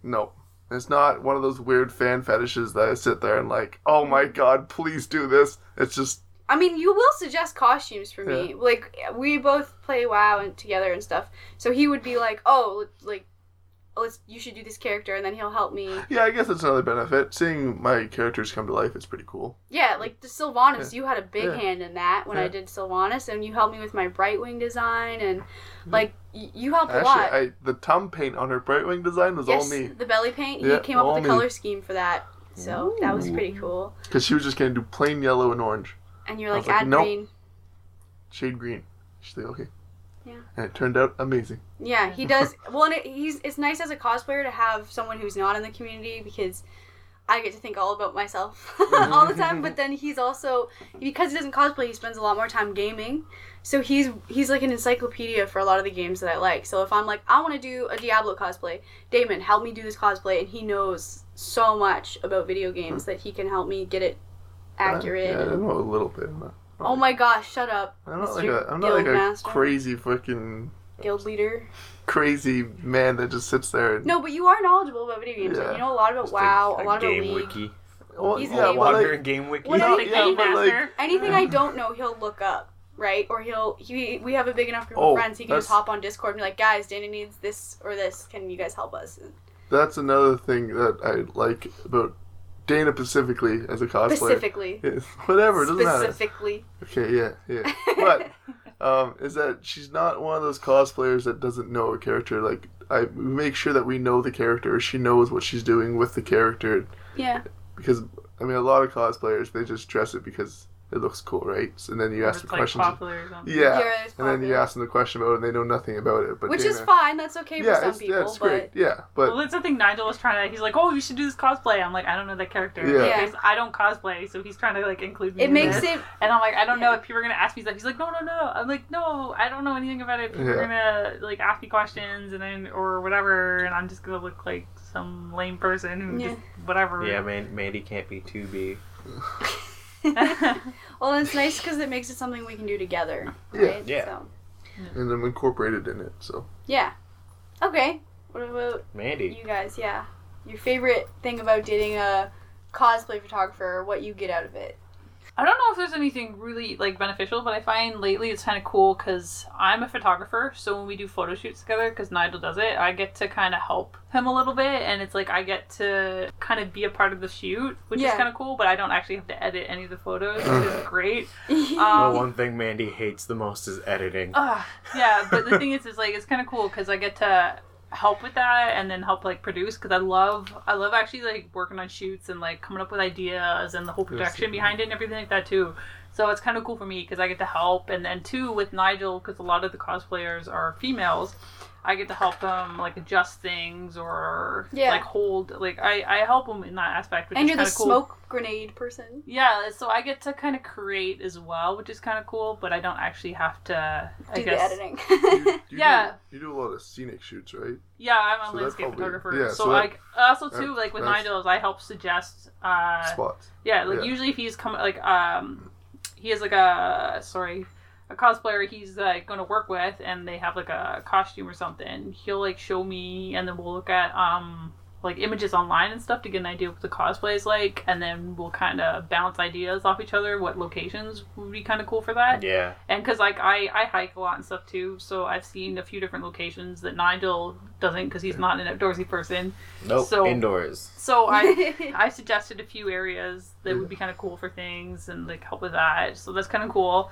No, it's not one of those weird fan fetishes that I sit there and like, oh my god, please do this. It's just I mean, you will suggest costumes for me. Like we both play WoW and together and stuff. So he would be like, "Oh, like, Oh, let's you should do this character," and then he'll help me. yeah. I guess that's another benefit. Seeing my characters come to life is pretty cool. Yeah, like the Sylvanas, you had a big Yeah. hand in that when I did Sylvanas, and you helped me with my Brightwing design, and mm-hmm. like y- you helped a lot. I the tum paint on her Brightwing design was yes, all me the belly paint. Yeah, you came up with the me. color scheme for that, so that was pretty cool. because she was just gonna do plain yellow and orange, And you're like, add nope. green. shade green. She's like, okay. Yeah. And it turned out amazing. Yeah, he does. well, and it, he's it's nice as a cosplayer to have someone who's not in the community because I get to think all about myself all the time. But then he's also because he doesn't cosplay, he spends a lot more time gaming. So he's he's like an encyclopedia for a lot of the games that I like. So if I'm like I want to do a Diablo cosplay, Damon, help me do this cosplay, and he knows so much about video games hmm. that he can help me get it accurate. Yeah, I know a little bit. Oh my gosh, shut up, I'm not like a I'm not like a Guildmaster. crazy fucking guild leader. crazy man that just sits there. And, No, but you are knowledgeable about video games. Yeah. You know a lot about Just WoW, a, a lot about game League. wiki. Well, he's yeah, a but Wandering like, game wiki. Well, Yeah, Like yeah, Game but, like- Master. Anything I don't know, he'll look up, right? Or he'll he we have a big enough group Oh, of friends he can just that's- hop on Discord and be like, guys, Danny needs this or this. Can you guys help us? that's another thing that I like about Dayna specifically as a cosplayer. Specifically. Whatever, doesn't matter. Specifically. Okay, yeah, yeah. But um, is that she's not one of those cosplayers that doesn't know a character. Like I make sure that we know the character. She knows what she's doing with the character yeah. because I mean a lot of cosplayers they just dress it because it looks cool, right? And then you Or ask the like questions. popular or something. Yeah, Yeah, it's and then you ask them the question about it, and they know nothing about it. But Which is fine. That's okay Yeah, for some it's, people. yeah, it's but great. Yeah, but well, that's the thing. Nigel was trying to. He's like, "Oh, you should do this cosplay." I'm like, "I don't know that character. Yeah. Yeah. I don't cosplay." So he's trying to like include me. it in makes this. it And I'm like, I don't know if people are gonna ask me stuff. He's like, no, no, no. I'm like, no, I don't know anything about it. People are gonna like ask me questions and then or whatever, and I'm just gonna look like some lame person who Yeah. just whatever. Yeah, man, Mandi can't be too big. well, it's nice because it makes it something we can do together, Yeah. right? Yeah. So, and I'm incorporated in it. So yeah. Okay. What about Mandi. you guys? Yeah. Your favorite thing about dating a cosplay photographer, what you get out of it? I don't know if there's anything really like beneficial, but I find lately it's kind of cool because I'm a photographer. So when we do photo shoots together, because Nigel does it, I get to kind of help him a little bit, and it's like I get to kind of be a part of the shoot, which Yeah. is kind of cool. But I don't actually have to edit any of the photos, which is great. the Um, one thing Mandi hates the most is editing. Ah, yeah, but the thing is, is like it's kind of cool because I get to help with that and then help like produce because I love I love actually like working on shoots and like coming up with ideas and the whole production behind it and everything like that too. So it's kind of cool for me because I get to help and then too with Nigel because a lot of the cosplayers are females. I get to help them like adjust things or Yeah. like hold like I I help them in that aspect. Which and is you're the cool. smoke grenade person. Yeah, so I get to kind of create as well, which is kind of cool. But I don't actually have to. I Do the guess, editing. you Yeah. do, you do a lot of scenic shoots, right? Yeah, I'm a So landscape probably- photographer. yeah, so, so that- like also too, that- like with that's- Nigel's, I help suggest. Uh, Spots. yeah, like yeah. usually if he's coming, like um, he has like a sorry, a cosplayer he's like going to work with, and they have like a costume or something. He'll like show me, and then we'll look at um like images online and stuff to get an idea of what the cosplay is like, and then we'll kind of bounce ideas off each other. What locations would be kind of cool for that? Yeah. And because like I I hike a lot and stuff too, so I've seen a few different locations that Nigel doesn't because he's not an outdoorsy person. Nope. So- Indoors. So I I suggested a few areas that would be kind of cool for things and like help with that. So that's kind of cool.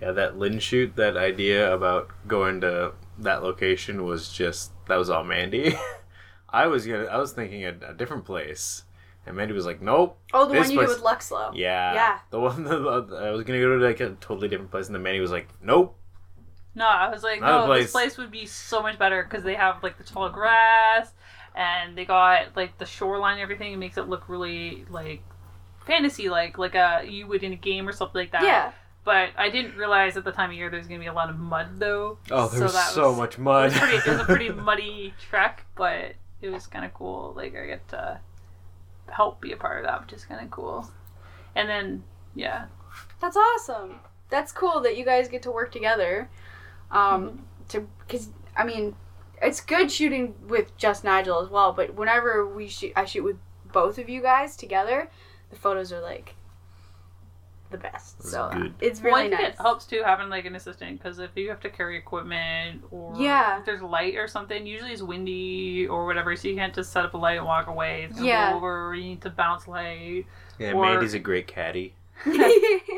Yeah, that Lynn shoot, that idea about going to that location was just that was all Mandi. I was gonna, I was thinking a, a different place, and Mandi was like, "Nope." oh, the one you did with Luxlow. Yeah. Yeah. The one that I was gonna go to like a totally different place, and then Mandi was like, "Nope." No, I was like, Another no, place. this place would be so much better because they have like the tall grass and they got like the shoreline and everything. It makes it look really like fantasy, like like a you would in a game or something like that. Yeah. But I didn't realize at the time of year there's gonna be a lot of mud though. Oh, there So was so was- much It mud. was, pretty, it was a pretty muddy trek, but it was kind of cool. Like I get to help be a part of that, which is kind of cool. And then yeah, That's awesome. That's cool that you guys get to work together. Um, to because I mean, it's good shooting with just Nigel as well. But whenever we shoot, I shoot with both of you guys together. The photos are like the best. That's so uh, good. it's well, I really think nice. it helps too having like an assistant because if you have to carry equipment or Yeah. if there's light or something, usually it's windy or whatever, so you can't just set up a light and walk away. It's gonna Yeah. blow over. Or you need to bounce light. yeah, or- Mandy's a great caddy.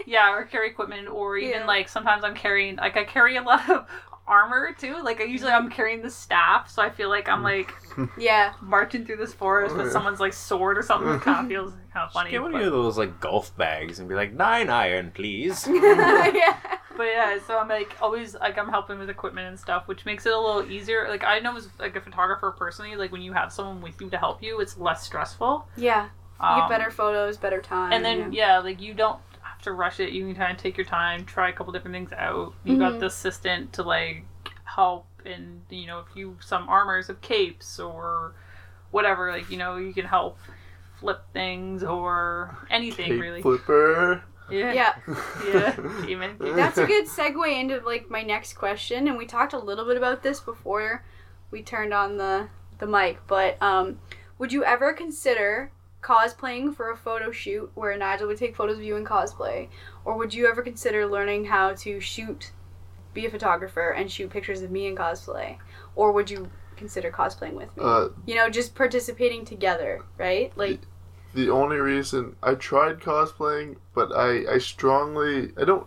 Yeah, or carry equipment, or even Yeah. like sometimes I'm carrying like I carry a lot of armor too. Like I usually I'm carrying the staff, so I feel like I'm like yeah. marching through this forest Oh, with yeah. someone's like sword or something. It kind of feels kind of funny. Get one but- of those like golf bags and be like nine iron, please. yeah. But yeah, so I'm like always like I'm helping with equipment and stuff, which makes it a little easier. Like I know as like a photographer personally, like when you have someone with you to help you, it's less stressful. Yeah. You Um, get better photos, better time. and then yeah. like you don't have to rush it. You can kind of take your time, try a couple different things out. You got Mhm. the assistant to like help, and you know if you some armors of capes or whatever, like you know you can help flip things or anything Cape really. flipper. Yeah, yeah. yeah. Amen. That's a good segue into like my next question, and we talked a little bit about this before we turned on the the mic. But um, would you ever consider cosplaying for a photo shoot where Nigel would take photos of you in cosplay, or would you ever consider learning how to shoot, be a photographer, and shoot pictures of me in cosplay, or would you consider cosplaying with me? Uh, you know, just participating together, right? Like, the only reason I tried cosplaying, but I I strongly I don't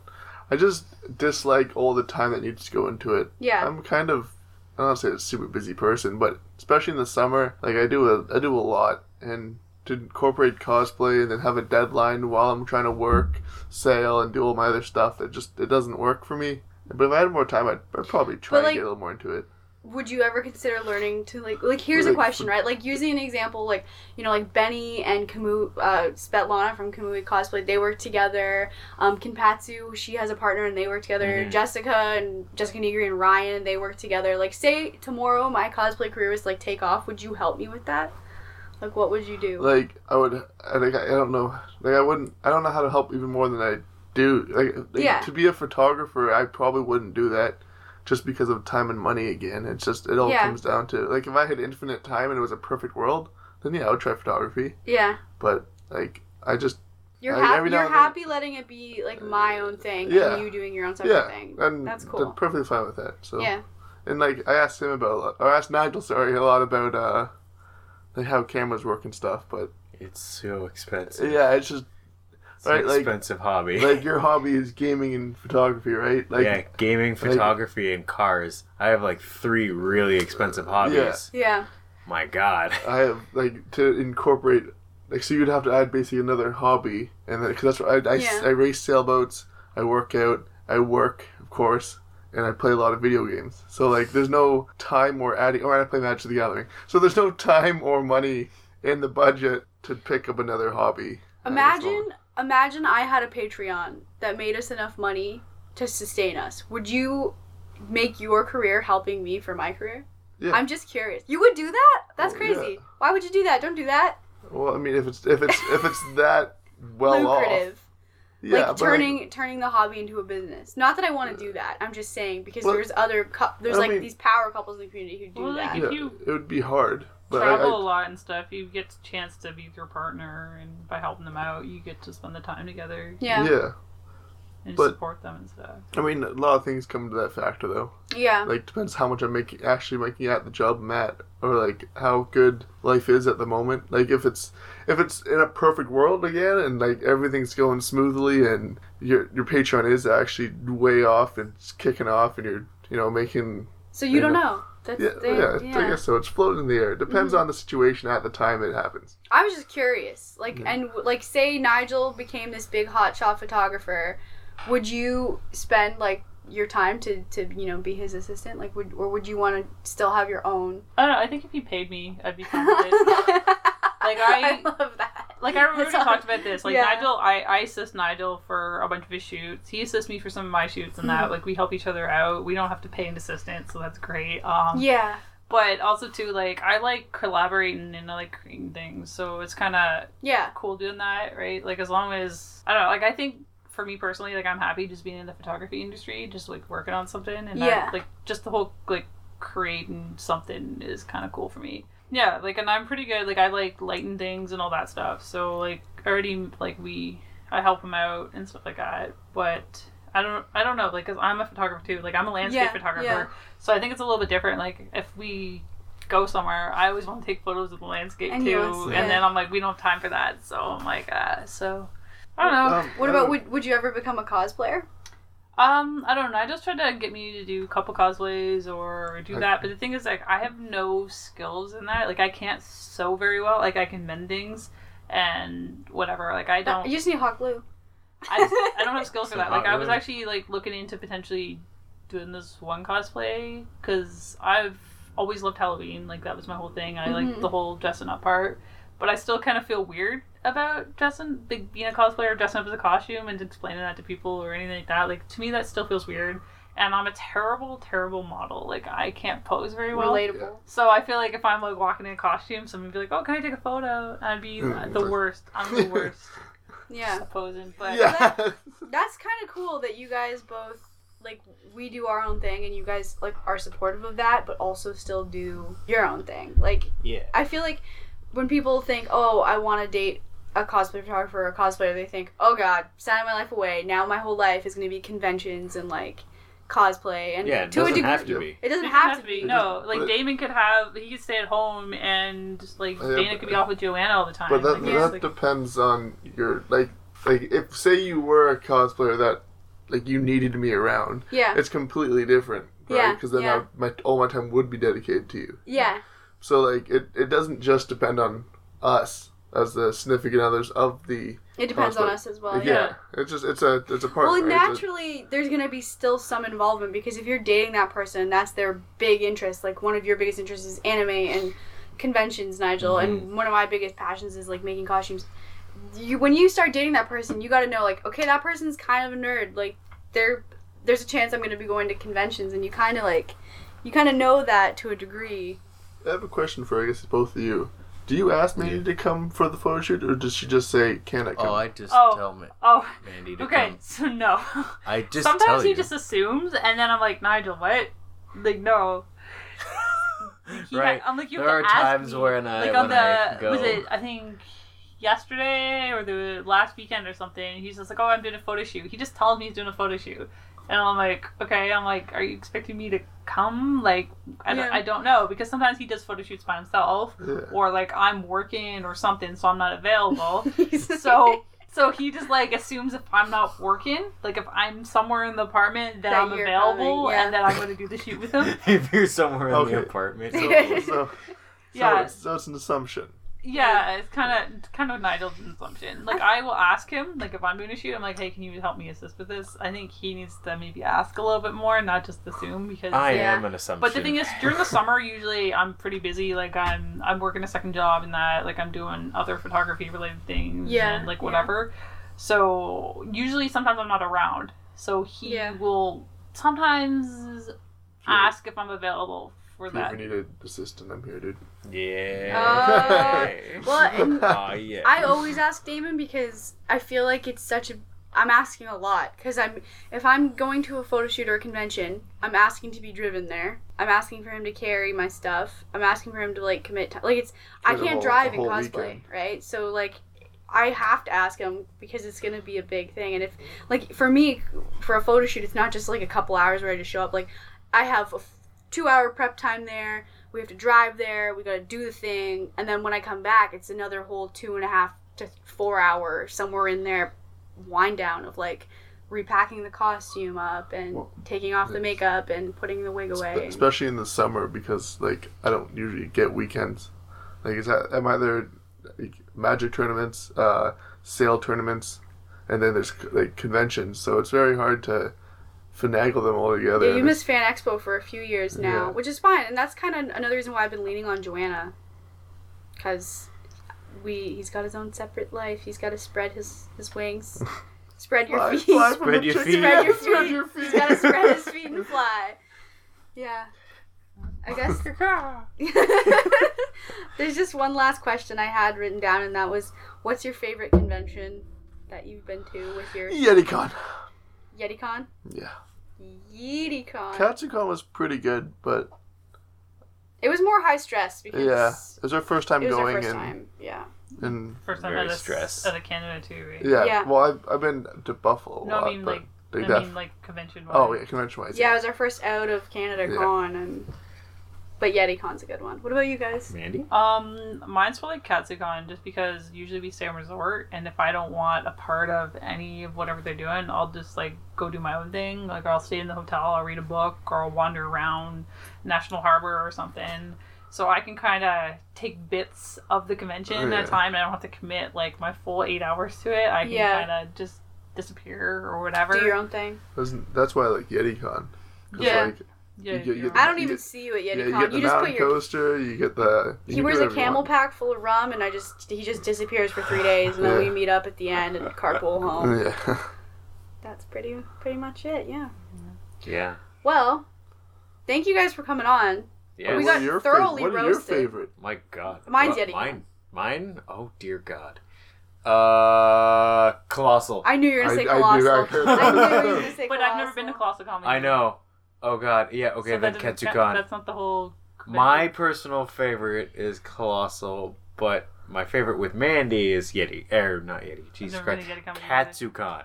I just dislike all the time that needs to go into it. yeah, I'm kind of I don't want to say a super busy person, but especially in the summer, like I do a I do a lot, and to incorporate cosplay and then have a deadline while I'm trying to work, sail, and do all my other stuff, it just it doesn't work for me. But if I had more time, I'd, I'd probably try But, and like- get a little more into it. would you ever consider learning to like like here's a Like, question right like using an example like you know like Benni and Kamu uh Svetlana from Kamui cosplay they work together um Kinpatsu she has a partner and they work together Mhm. Jessica and Jessica Nigri and Ryan they work together like say tomorrow my cosplay career was like take off would you help me with that like what would you do Like I would, I like I don't know, like I wouldn't, I don't know how to help even more than I do. Like, like, Yeah. to be a photographer, I probably wouldn't do that, just because of time and money. Again, it's just it all Yeah. comes down to like if I had infinite time and it was a perfect world, then yeah, I would try photography. yeah But like I just you're Like, happy you're and then- happy letting it be like my own thing Yeah. and you doing your own separate yeah, thing and that's cool. I'm perfectly fine with that. So yeah and like I asked him about, or asked Nigel, sorry, a lot about uh, like how cameras work and stuff. But It's so expensive. yeah, it's just It's an right, like- expensive hobby. like your hobby is gaming and photography, right? Like yeah, gaming, photography, and cars. I have like three really expensive hobbies. yeah yeah. My God. I have like to incorporate like so you'd have to add basically another hobby and then because that's what I, I, Yeah. I race sailboats I work out I work of course and I play a lot of video games so like there's no time or adding or I play Magic the Gathering so there's no time or money in the budget to pick up another hobby Imagine, imagine I had a Patreon that made us enough money to sustain us. Would you make your career helping me for my career? Yeah. I'm just curious. You would do that? That's Oh, crazy. yeah. Why would you do that? Don't do that. well I mean if it's if it's if it's that well Lucrative. off yeah like but, turning turning the hobby into a business. Not that I want to do that. I'm just saying because Well, there's other cou- there's I like mean- these power couples in the community who do Well, like, that. if yeah, you it would be hard but travel I, a lot and stuff, you get a chance to be with your partner, and by helping them out, you get to spend the time together yeah. yeah. Yeah and But- support them and stuff. I mean a lot of things come to that factor though Yeah. like depends how much I'm making actually making at the job I'm at or like how good life is at the moment. Like if it's if it's in a perfect world again and like everything's going smoothly and your your Patreon is actually way off and it's kicking off and you're you know making So you don't Yeah. know. That's yeah, they- yeah, yeah. Mm-hmm. I guess so. It's floating in the air. It depends on the situation at the time it happens. I was just curious. Like, Yeah. and like, say Nigel became this big hotshot photographer, would you spend like your time to to you know be his assistant? Like, would or would you want to still have your own? I don't know. I think if you paid me, I'd be it. like I- love that. Like I remember we talked about this. Like Yeah. Nigel, I, I assist Nigel for a bunch of his shoots. He assists me for some of my shoots and Mm-hmm. that. Like we help each other out. We don't have to pay an assistant, so that's great. Um, Yeah. But also too, like I like collaborating and I like creating things, so it's kind of Yeah. cool doing that, right? Like as long as I don't know, like I think for me personally, like I'm happy just being in the photography industry, just like working on something, and I- like just the whole like creating something is kind of cool for me. Yeah, like and I'm pretty good. Like I like lighting things and all that stuff. So like already like we I help him out and stuff like that. But I don't I don't know like because I'm a photographer too. Like I'm a landscape Yeah, photographer, yeah. so I think it's a little bit different. Like if we go somewhere, I always want to take photos of the landscape And too. and then I'm like, we don't have time for that. So I'm like, uh, so I don't know. Um, What about would would you ever become a cosplayer? Um, I don't know. I just tried to get me to do a couple cosplays or do I- that. But the thing is, like, I have no skills in that. Like, I can't sew very well. Like, I can mend things and whatever. Like, I don't. You just need hot glue. I, just, I don't have skills for that. Like, I was actually like looking into potentially doing this one cosplay because I've always loved Halloween. Like, that was my whole thing. I like Mhm. the whole dressing up part. But I still kind of feel weird about dressing, like being a cosplayer, dressing up as a costume, and explaining that to people or anything like that. Like to me, that still feels weird. And I'm a terrible, terrible model. Like I can't pose very well. Relatable. So I feel like if I'm like walking in a costume, someone would be like, "Oh, can I take a photo?" And I'd be Mm. the worst. I'm the worst Yeah. posing. But yeah. That's kind of cool that you guys both like we do our own thing and you guys like are supportive of that but also still do your own thing. Like Yeah. I feel like when people think, "Oh, I want to date a cosplay photographer or a cosplayer," they think, "Oh God, signing my life away. Now my whole life is going to be conventions and like cosplay." And Yeah, it to a doesn't degree, have to be. it doesn't It have, doesn't to be. No, like But- Damon could have, he could stay at home and like Yeah, Dayna but- could be off with Joanna all the time. But that, Like, that like- depends on your like like if say you were a cosplayer that like you needed me around, Yeah, it's completely different, right? Yeah, Because then yeah. I, my all my time would be dedicated to you. yeah, So like it, it doesn't just depend on us as the significant others of the it depends on us as well. yeah. yeah. It's just it's a it's a part. Well? It's a- naturally, there's gonna be still some involvement because if you're dating that person, that's their big interest. Like one of your biggest interests is anime and conventions, Nigel, and mm-hmm. one of my biggest passions is like making costumes. You when you start dating that person, you got to know like, okay, that person's kind of a nerd. Like, there, there's a chance I'm gonna be going to conventions, and you kind of like, you kind of know that to a degree. I have a question for I guess both of you. Do you ask Mandi Yeah. to come for the photo shoot, or does she just say, "Can I come"? Oh, I just Oh. tell Ma- oh, Mandi to okay, come. so no. I just tell Sometimes he you. just assumes, and then I'm like, Nigel, what? Like, no. He Right. I'm like, you have There to are ask times me. when I- like on when I the go- was it I think yesterday or the last weekend or something. He's just like, oh, I'm doing a photo shoot. He just tells me he's doing a photo shoot, and I'm like, okay. I'm like, are you expecting me to come? Like, I, don't, I don't know because sometimes he does photo shoots by himself, Yeah. or like I'm working or something, so I'm not available. so so he just like assumes if I'm not working, like if I'm somewhere in the apartment, that, That I'm available coming, yeah. and that I'm going to do the shoot with him. if you're somewhere in Okay. the apartment. So, so, so, Yeah. it's, so it's an assumption. Yeah, it's kind of kind of Nigel's assumption. Like I will ask him, like if I'm doing a shoot, I'm like, hey, can you help me assist with this? I think he needs to maybe ask a little bit more, and not just assume because. I Yeah. am an assumption. But the thing is, during the summer, usually I'm pretty busy. Like I'm I'm working a second job in that. Like I'm doing other photography related things Yeah, and like yeah. whatever. So usually, sometimes I'm not around. So he Yeah. will sometimes ask if I'm available for If you that. ever need an assistant, I'm here, dude. yeah. Uh, well, and oh yeah. I always ask Damon because I feel like it's such a I'm asking a lot because I'm if I'm going to a photo shoot or a convention, I'm asking to be driven there. I'm asking for him to carry my stuff. I'm asking for him to like commit time. Like it's I For the can't whole- drive in cosplay, weekend. right? So like I have to ask him because it's gonna be a big thing. And if like for me for a photo shoot, it's not just like a couple hours where I just show up. Like I have a f- two hour prep time there. We have to drive there. We gotta do the thing, and then when I come back, it's another whole two and a half to four hour somewhere in there wind down of like repacking the costume up and Well, taking off the makeup and putting the wig away. Especially in the summer because like I don't usually get weekends. Like is that I'm either like, magic tournaments, uh, sale tournaments, and then there's like conventions. So it's very hard to finagle them all together. Yeah, you and missed Fan Expo for a few years now, Yeah. which is fine, and that's kind of another reason why I've been leaning on Joanna, because we he's got his own separate life. He's got to spread his his wings, spread your Fly- feet, fly Spread your feet. spread your Spread your feet. He's got to spread his feet and fly. Yeah, I guess. There's just one last question I had written down, and that was, "What's your favorite convention that you've been to with your YetiCon. YetiCon?" Yeah. YetiCon. Katsucon was pretty good, but It was more high stress because yeah, it was our first time it was going our first and time. Yeah. and First time Very at a, stressed. at a Canada too, right? yeah. Yeah. Well, I've, I've been to Buffalo a No, lot, I mean like I def- mean like convention. oh yeah, convention wise. Yeah, it was our first out of Canada Yeah. con, and but YetiCon's a good one. What about you guys? Mandi. Um, mine's probably Katsucon, just because usually we stay in resort, and if I don't want a part of any of whatever they're doing, I'll just like go do my own thing. Like I'll stay in the hotel, I'll read a book, or I'll wander around National Harbor or something. So I can kind of take bits of the convention Oh, at a time, and I don't have to commit like my full eight hours to it. I can Yeah. kind of just disappear or whatever. Do your own thing. Doesn't- That's why I like YetiCon. 'Cause, Yeah. Like, Yeah, You get- you I don't You even get- see you at Yeah, YetiCon. you get the you just put your. coaster. You get the. you He wears a camel pack full of rum, and I just he just disappears for three days, and then Yeah. we meet up at the end and carpool home. Yeah. That's pretty pretty much it. Yeah. Yeah. Well, thank you guys for coming on. Yeah. We got your thoroughly fav- What are roasted. your favorite? My God. Mine's What? Yeti. Mine. Mine. Oh dear God. Uh, colossal. I knew you were gonna say I colossal. I heard I knew you were gonna say But I've never been to Colossal. Colossal Comedy. I know. Oh God. Yeah. Okay. So then that doesn't Katsucon. That's not the whole. My personal favorite is colossal, but my favorite with Mandi is Yeti. Er, not Yeti. Jesus never been Christ. to Yeti Comedy either. Katsucon.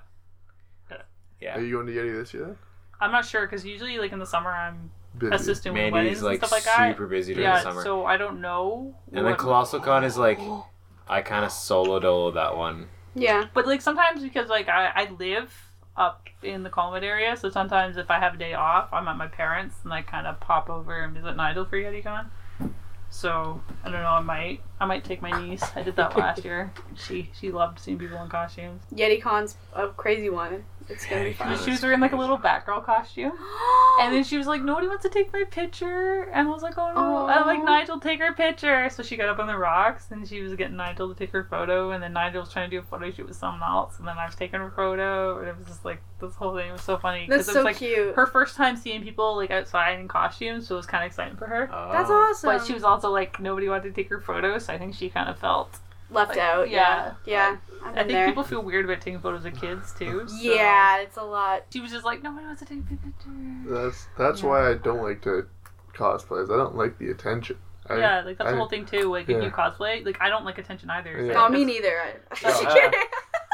Yeah. Are you going to Yeti this year? I'm not sure because usually, like in the summer, I'm Busy. assisting with Mandi's weddings like and stuff like that. super busy during yeah, the summer. so I don't know. and then Colossal Con is like, I kind of solo dolo that one. Yeah. But like sometimes because like I, I live up in the Collingwood area, so sometimes if I have a day off, I'm at my parents and I kind of pop over and visit Nigel for YetiCon. So I don't know. I might I might take my niece. I did that last year. She she loved seeing people in costumes. YetiCon's a crazy one. It's gonna be fun. She was wearing like a little Batgirl costume, and then she was like, "Nobody wants to take my picture," and I was like, "Oh no!" I'm like, "Nigel, take her picture." So she got up on the rocks and she was getting Nigel to take her photo, and then Nigel was trying to do a photo shoot with someone else, and then I was taking her photo, and it was just like this whole thing was so funny That's it so was like cute. her first time seeing people like outside in costumes, so it was kind of exciting for her. Oh. That's Oh. awesome. But she was also like nobody wanted to take her photo, so I think she kind of felt. Left like, out. Yeah. yeah. Yeah. I've I been think there. people feel weird about taking photos of kids too. so- Yeah, it's a lot. She was just like, nobody wants to take a picture. That's that's Yeah. why I don't like to cosplays. I don't like the attention. I, yeah, like that's I- the whole thing too. Like if you cosplay, like I don't like attention either. So, Yeah. No, I me neither. I- Yeah.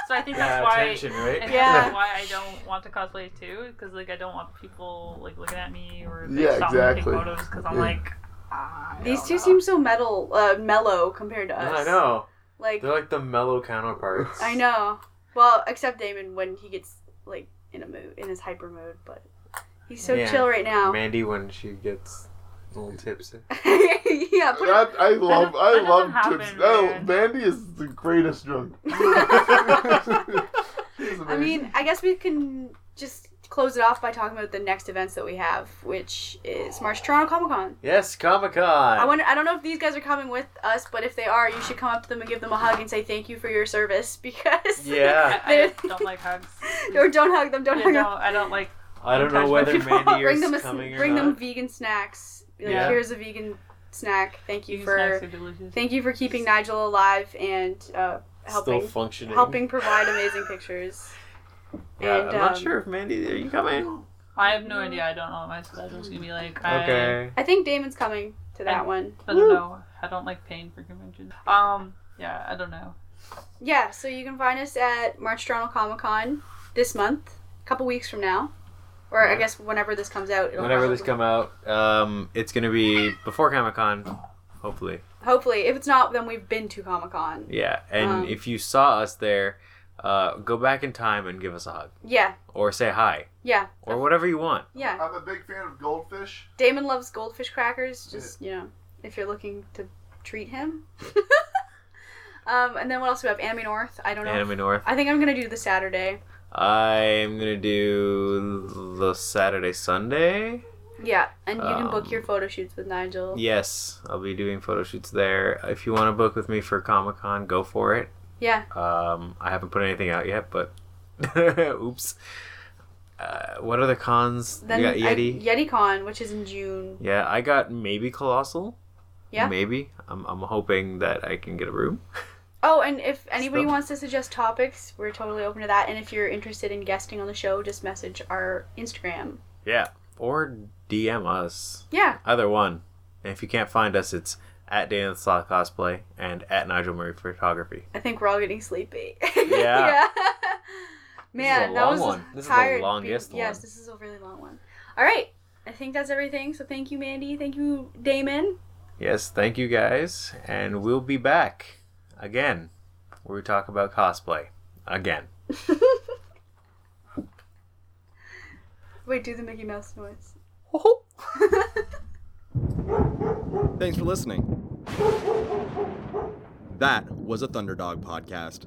so I think Yeah, that's why. attention, right? I Yeah. that's why I don't want to cosplay too, because like I don't want people like looking at me or like, Yeah, stopping to take exactly. photos because I'm Yeah. like. "Ah, These two know." seem so metal, uh, mellow compared to us. I know. Like, They're like the mellow counterparts. I know. Well, except Damon when he gets like in a mood, in his hyper mode, but he's so Yeah. chill right now. Mandi when she gets a little tipsy. yeah, put That, I love. that I doesn't love happen, tips. Oh. Mandi is the greatest drunk. I mean, I guess we can just close it off by talking about the next events that we have, which is March Toronto Comic Con. yes, Comic Con. I wonder. I don't know if these guys are coming with us, but if they are, you should come up to them and give them a hug and say thank you for your service because Yeah. I, I don't like hugs. or don't hug them. Don't I hug don't, them. I don't like. I don't know Touch whether people. Mandi Bring them a, coming or bring not. them vegan snacks. Like, Yeah. Here's a vegan snack. Thank you These for snacks are delicious. thank you for keeping Nigel alive and uh, helping Still functioning. helping provide amazing pictures. Yeah, and, I'm not um, sure if Mandi. Are you coming? I have no idea. I don't know what my schedule's gonna be like. I, Okay. I think Damon's coming to that I- one. I don't know. I don't like paying for conventions. Um. Yeah. I don't know. Yeah, so you can find us at March Toronto Comic Con this month, a couple weeks from now, or I guess whenever this comes out. it'll Whenever this come out, um, it's gonna be before Comic Con, hopefully. Hopefully, if it's not, then we've been to Comic Con. Yeah, and Um, if you saw us there, uh, go back in time and give us a hug Yeah, or say hi yeah, or whatever you want. yeah. I'm a big fan of goldfish. Damon loves goldfish crackers. Just you know, if you're looking to treat him. um, and then what else do we have? Anime North. I don't know. Anime North. I think I'm gonna do the Saturday. I'm gonna do the Saturday Sunday. Yeah, and you can book Um, your photo shoots with Nigel. Yes, I'll be doing photo shoots there. If you want to book with me for Comic Con, go for it. Yeah. Um, I haven't put anything out yet, but oops. Uh, what the cons? Then you got I- Yeti. YetiCon, which is in June. yeah, I got maybe Colossal. Yeah. Maybe. I'm, I'm hoping that I can get a room. Oh, and if anybody Stuff. wants to suggest topics, we're totally open to that. And if you're interested in guesting on the show, just message our Instagram. Yeah. Or DM us. Yeah, Either one. And if you can't find us, it's at Dayna the Sloth Cosplay and at Nigel Murray Photography. I think we're all getting sleepy. Yeah. Man, a that was one. This is the tired. longest Yes, one. this is a really long one. All right, I think that's everything. So thank you, Mandi. Thank you, Damon. Yes, thank you guys. And we'll be back again where we talk about cosplay. Again. Wait, do the Mickey Mouse noise. Thanks for listening. That was a ThunderDog podcast.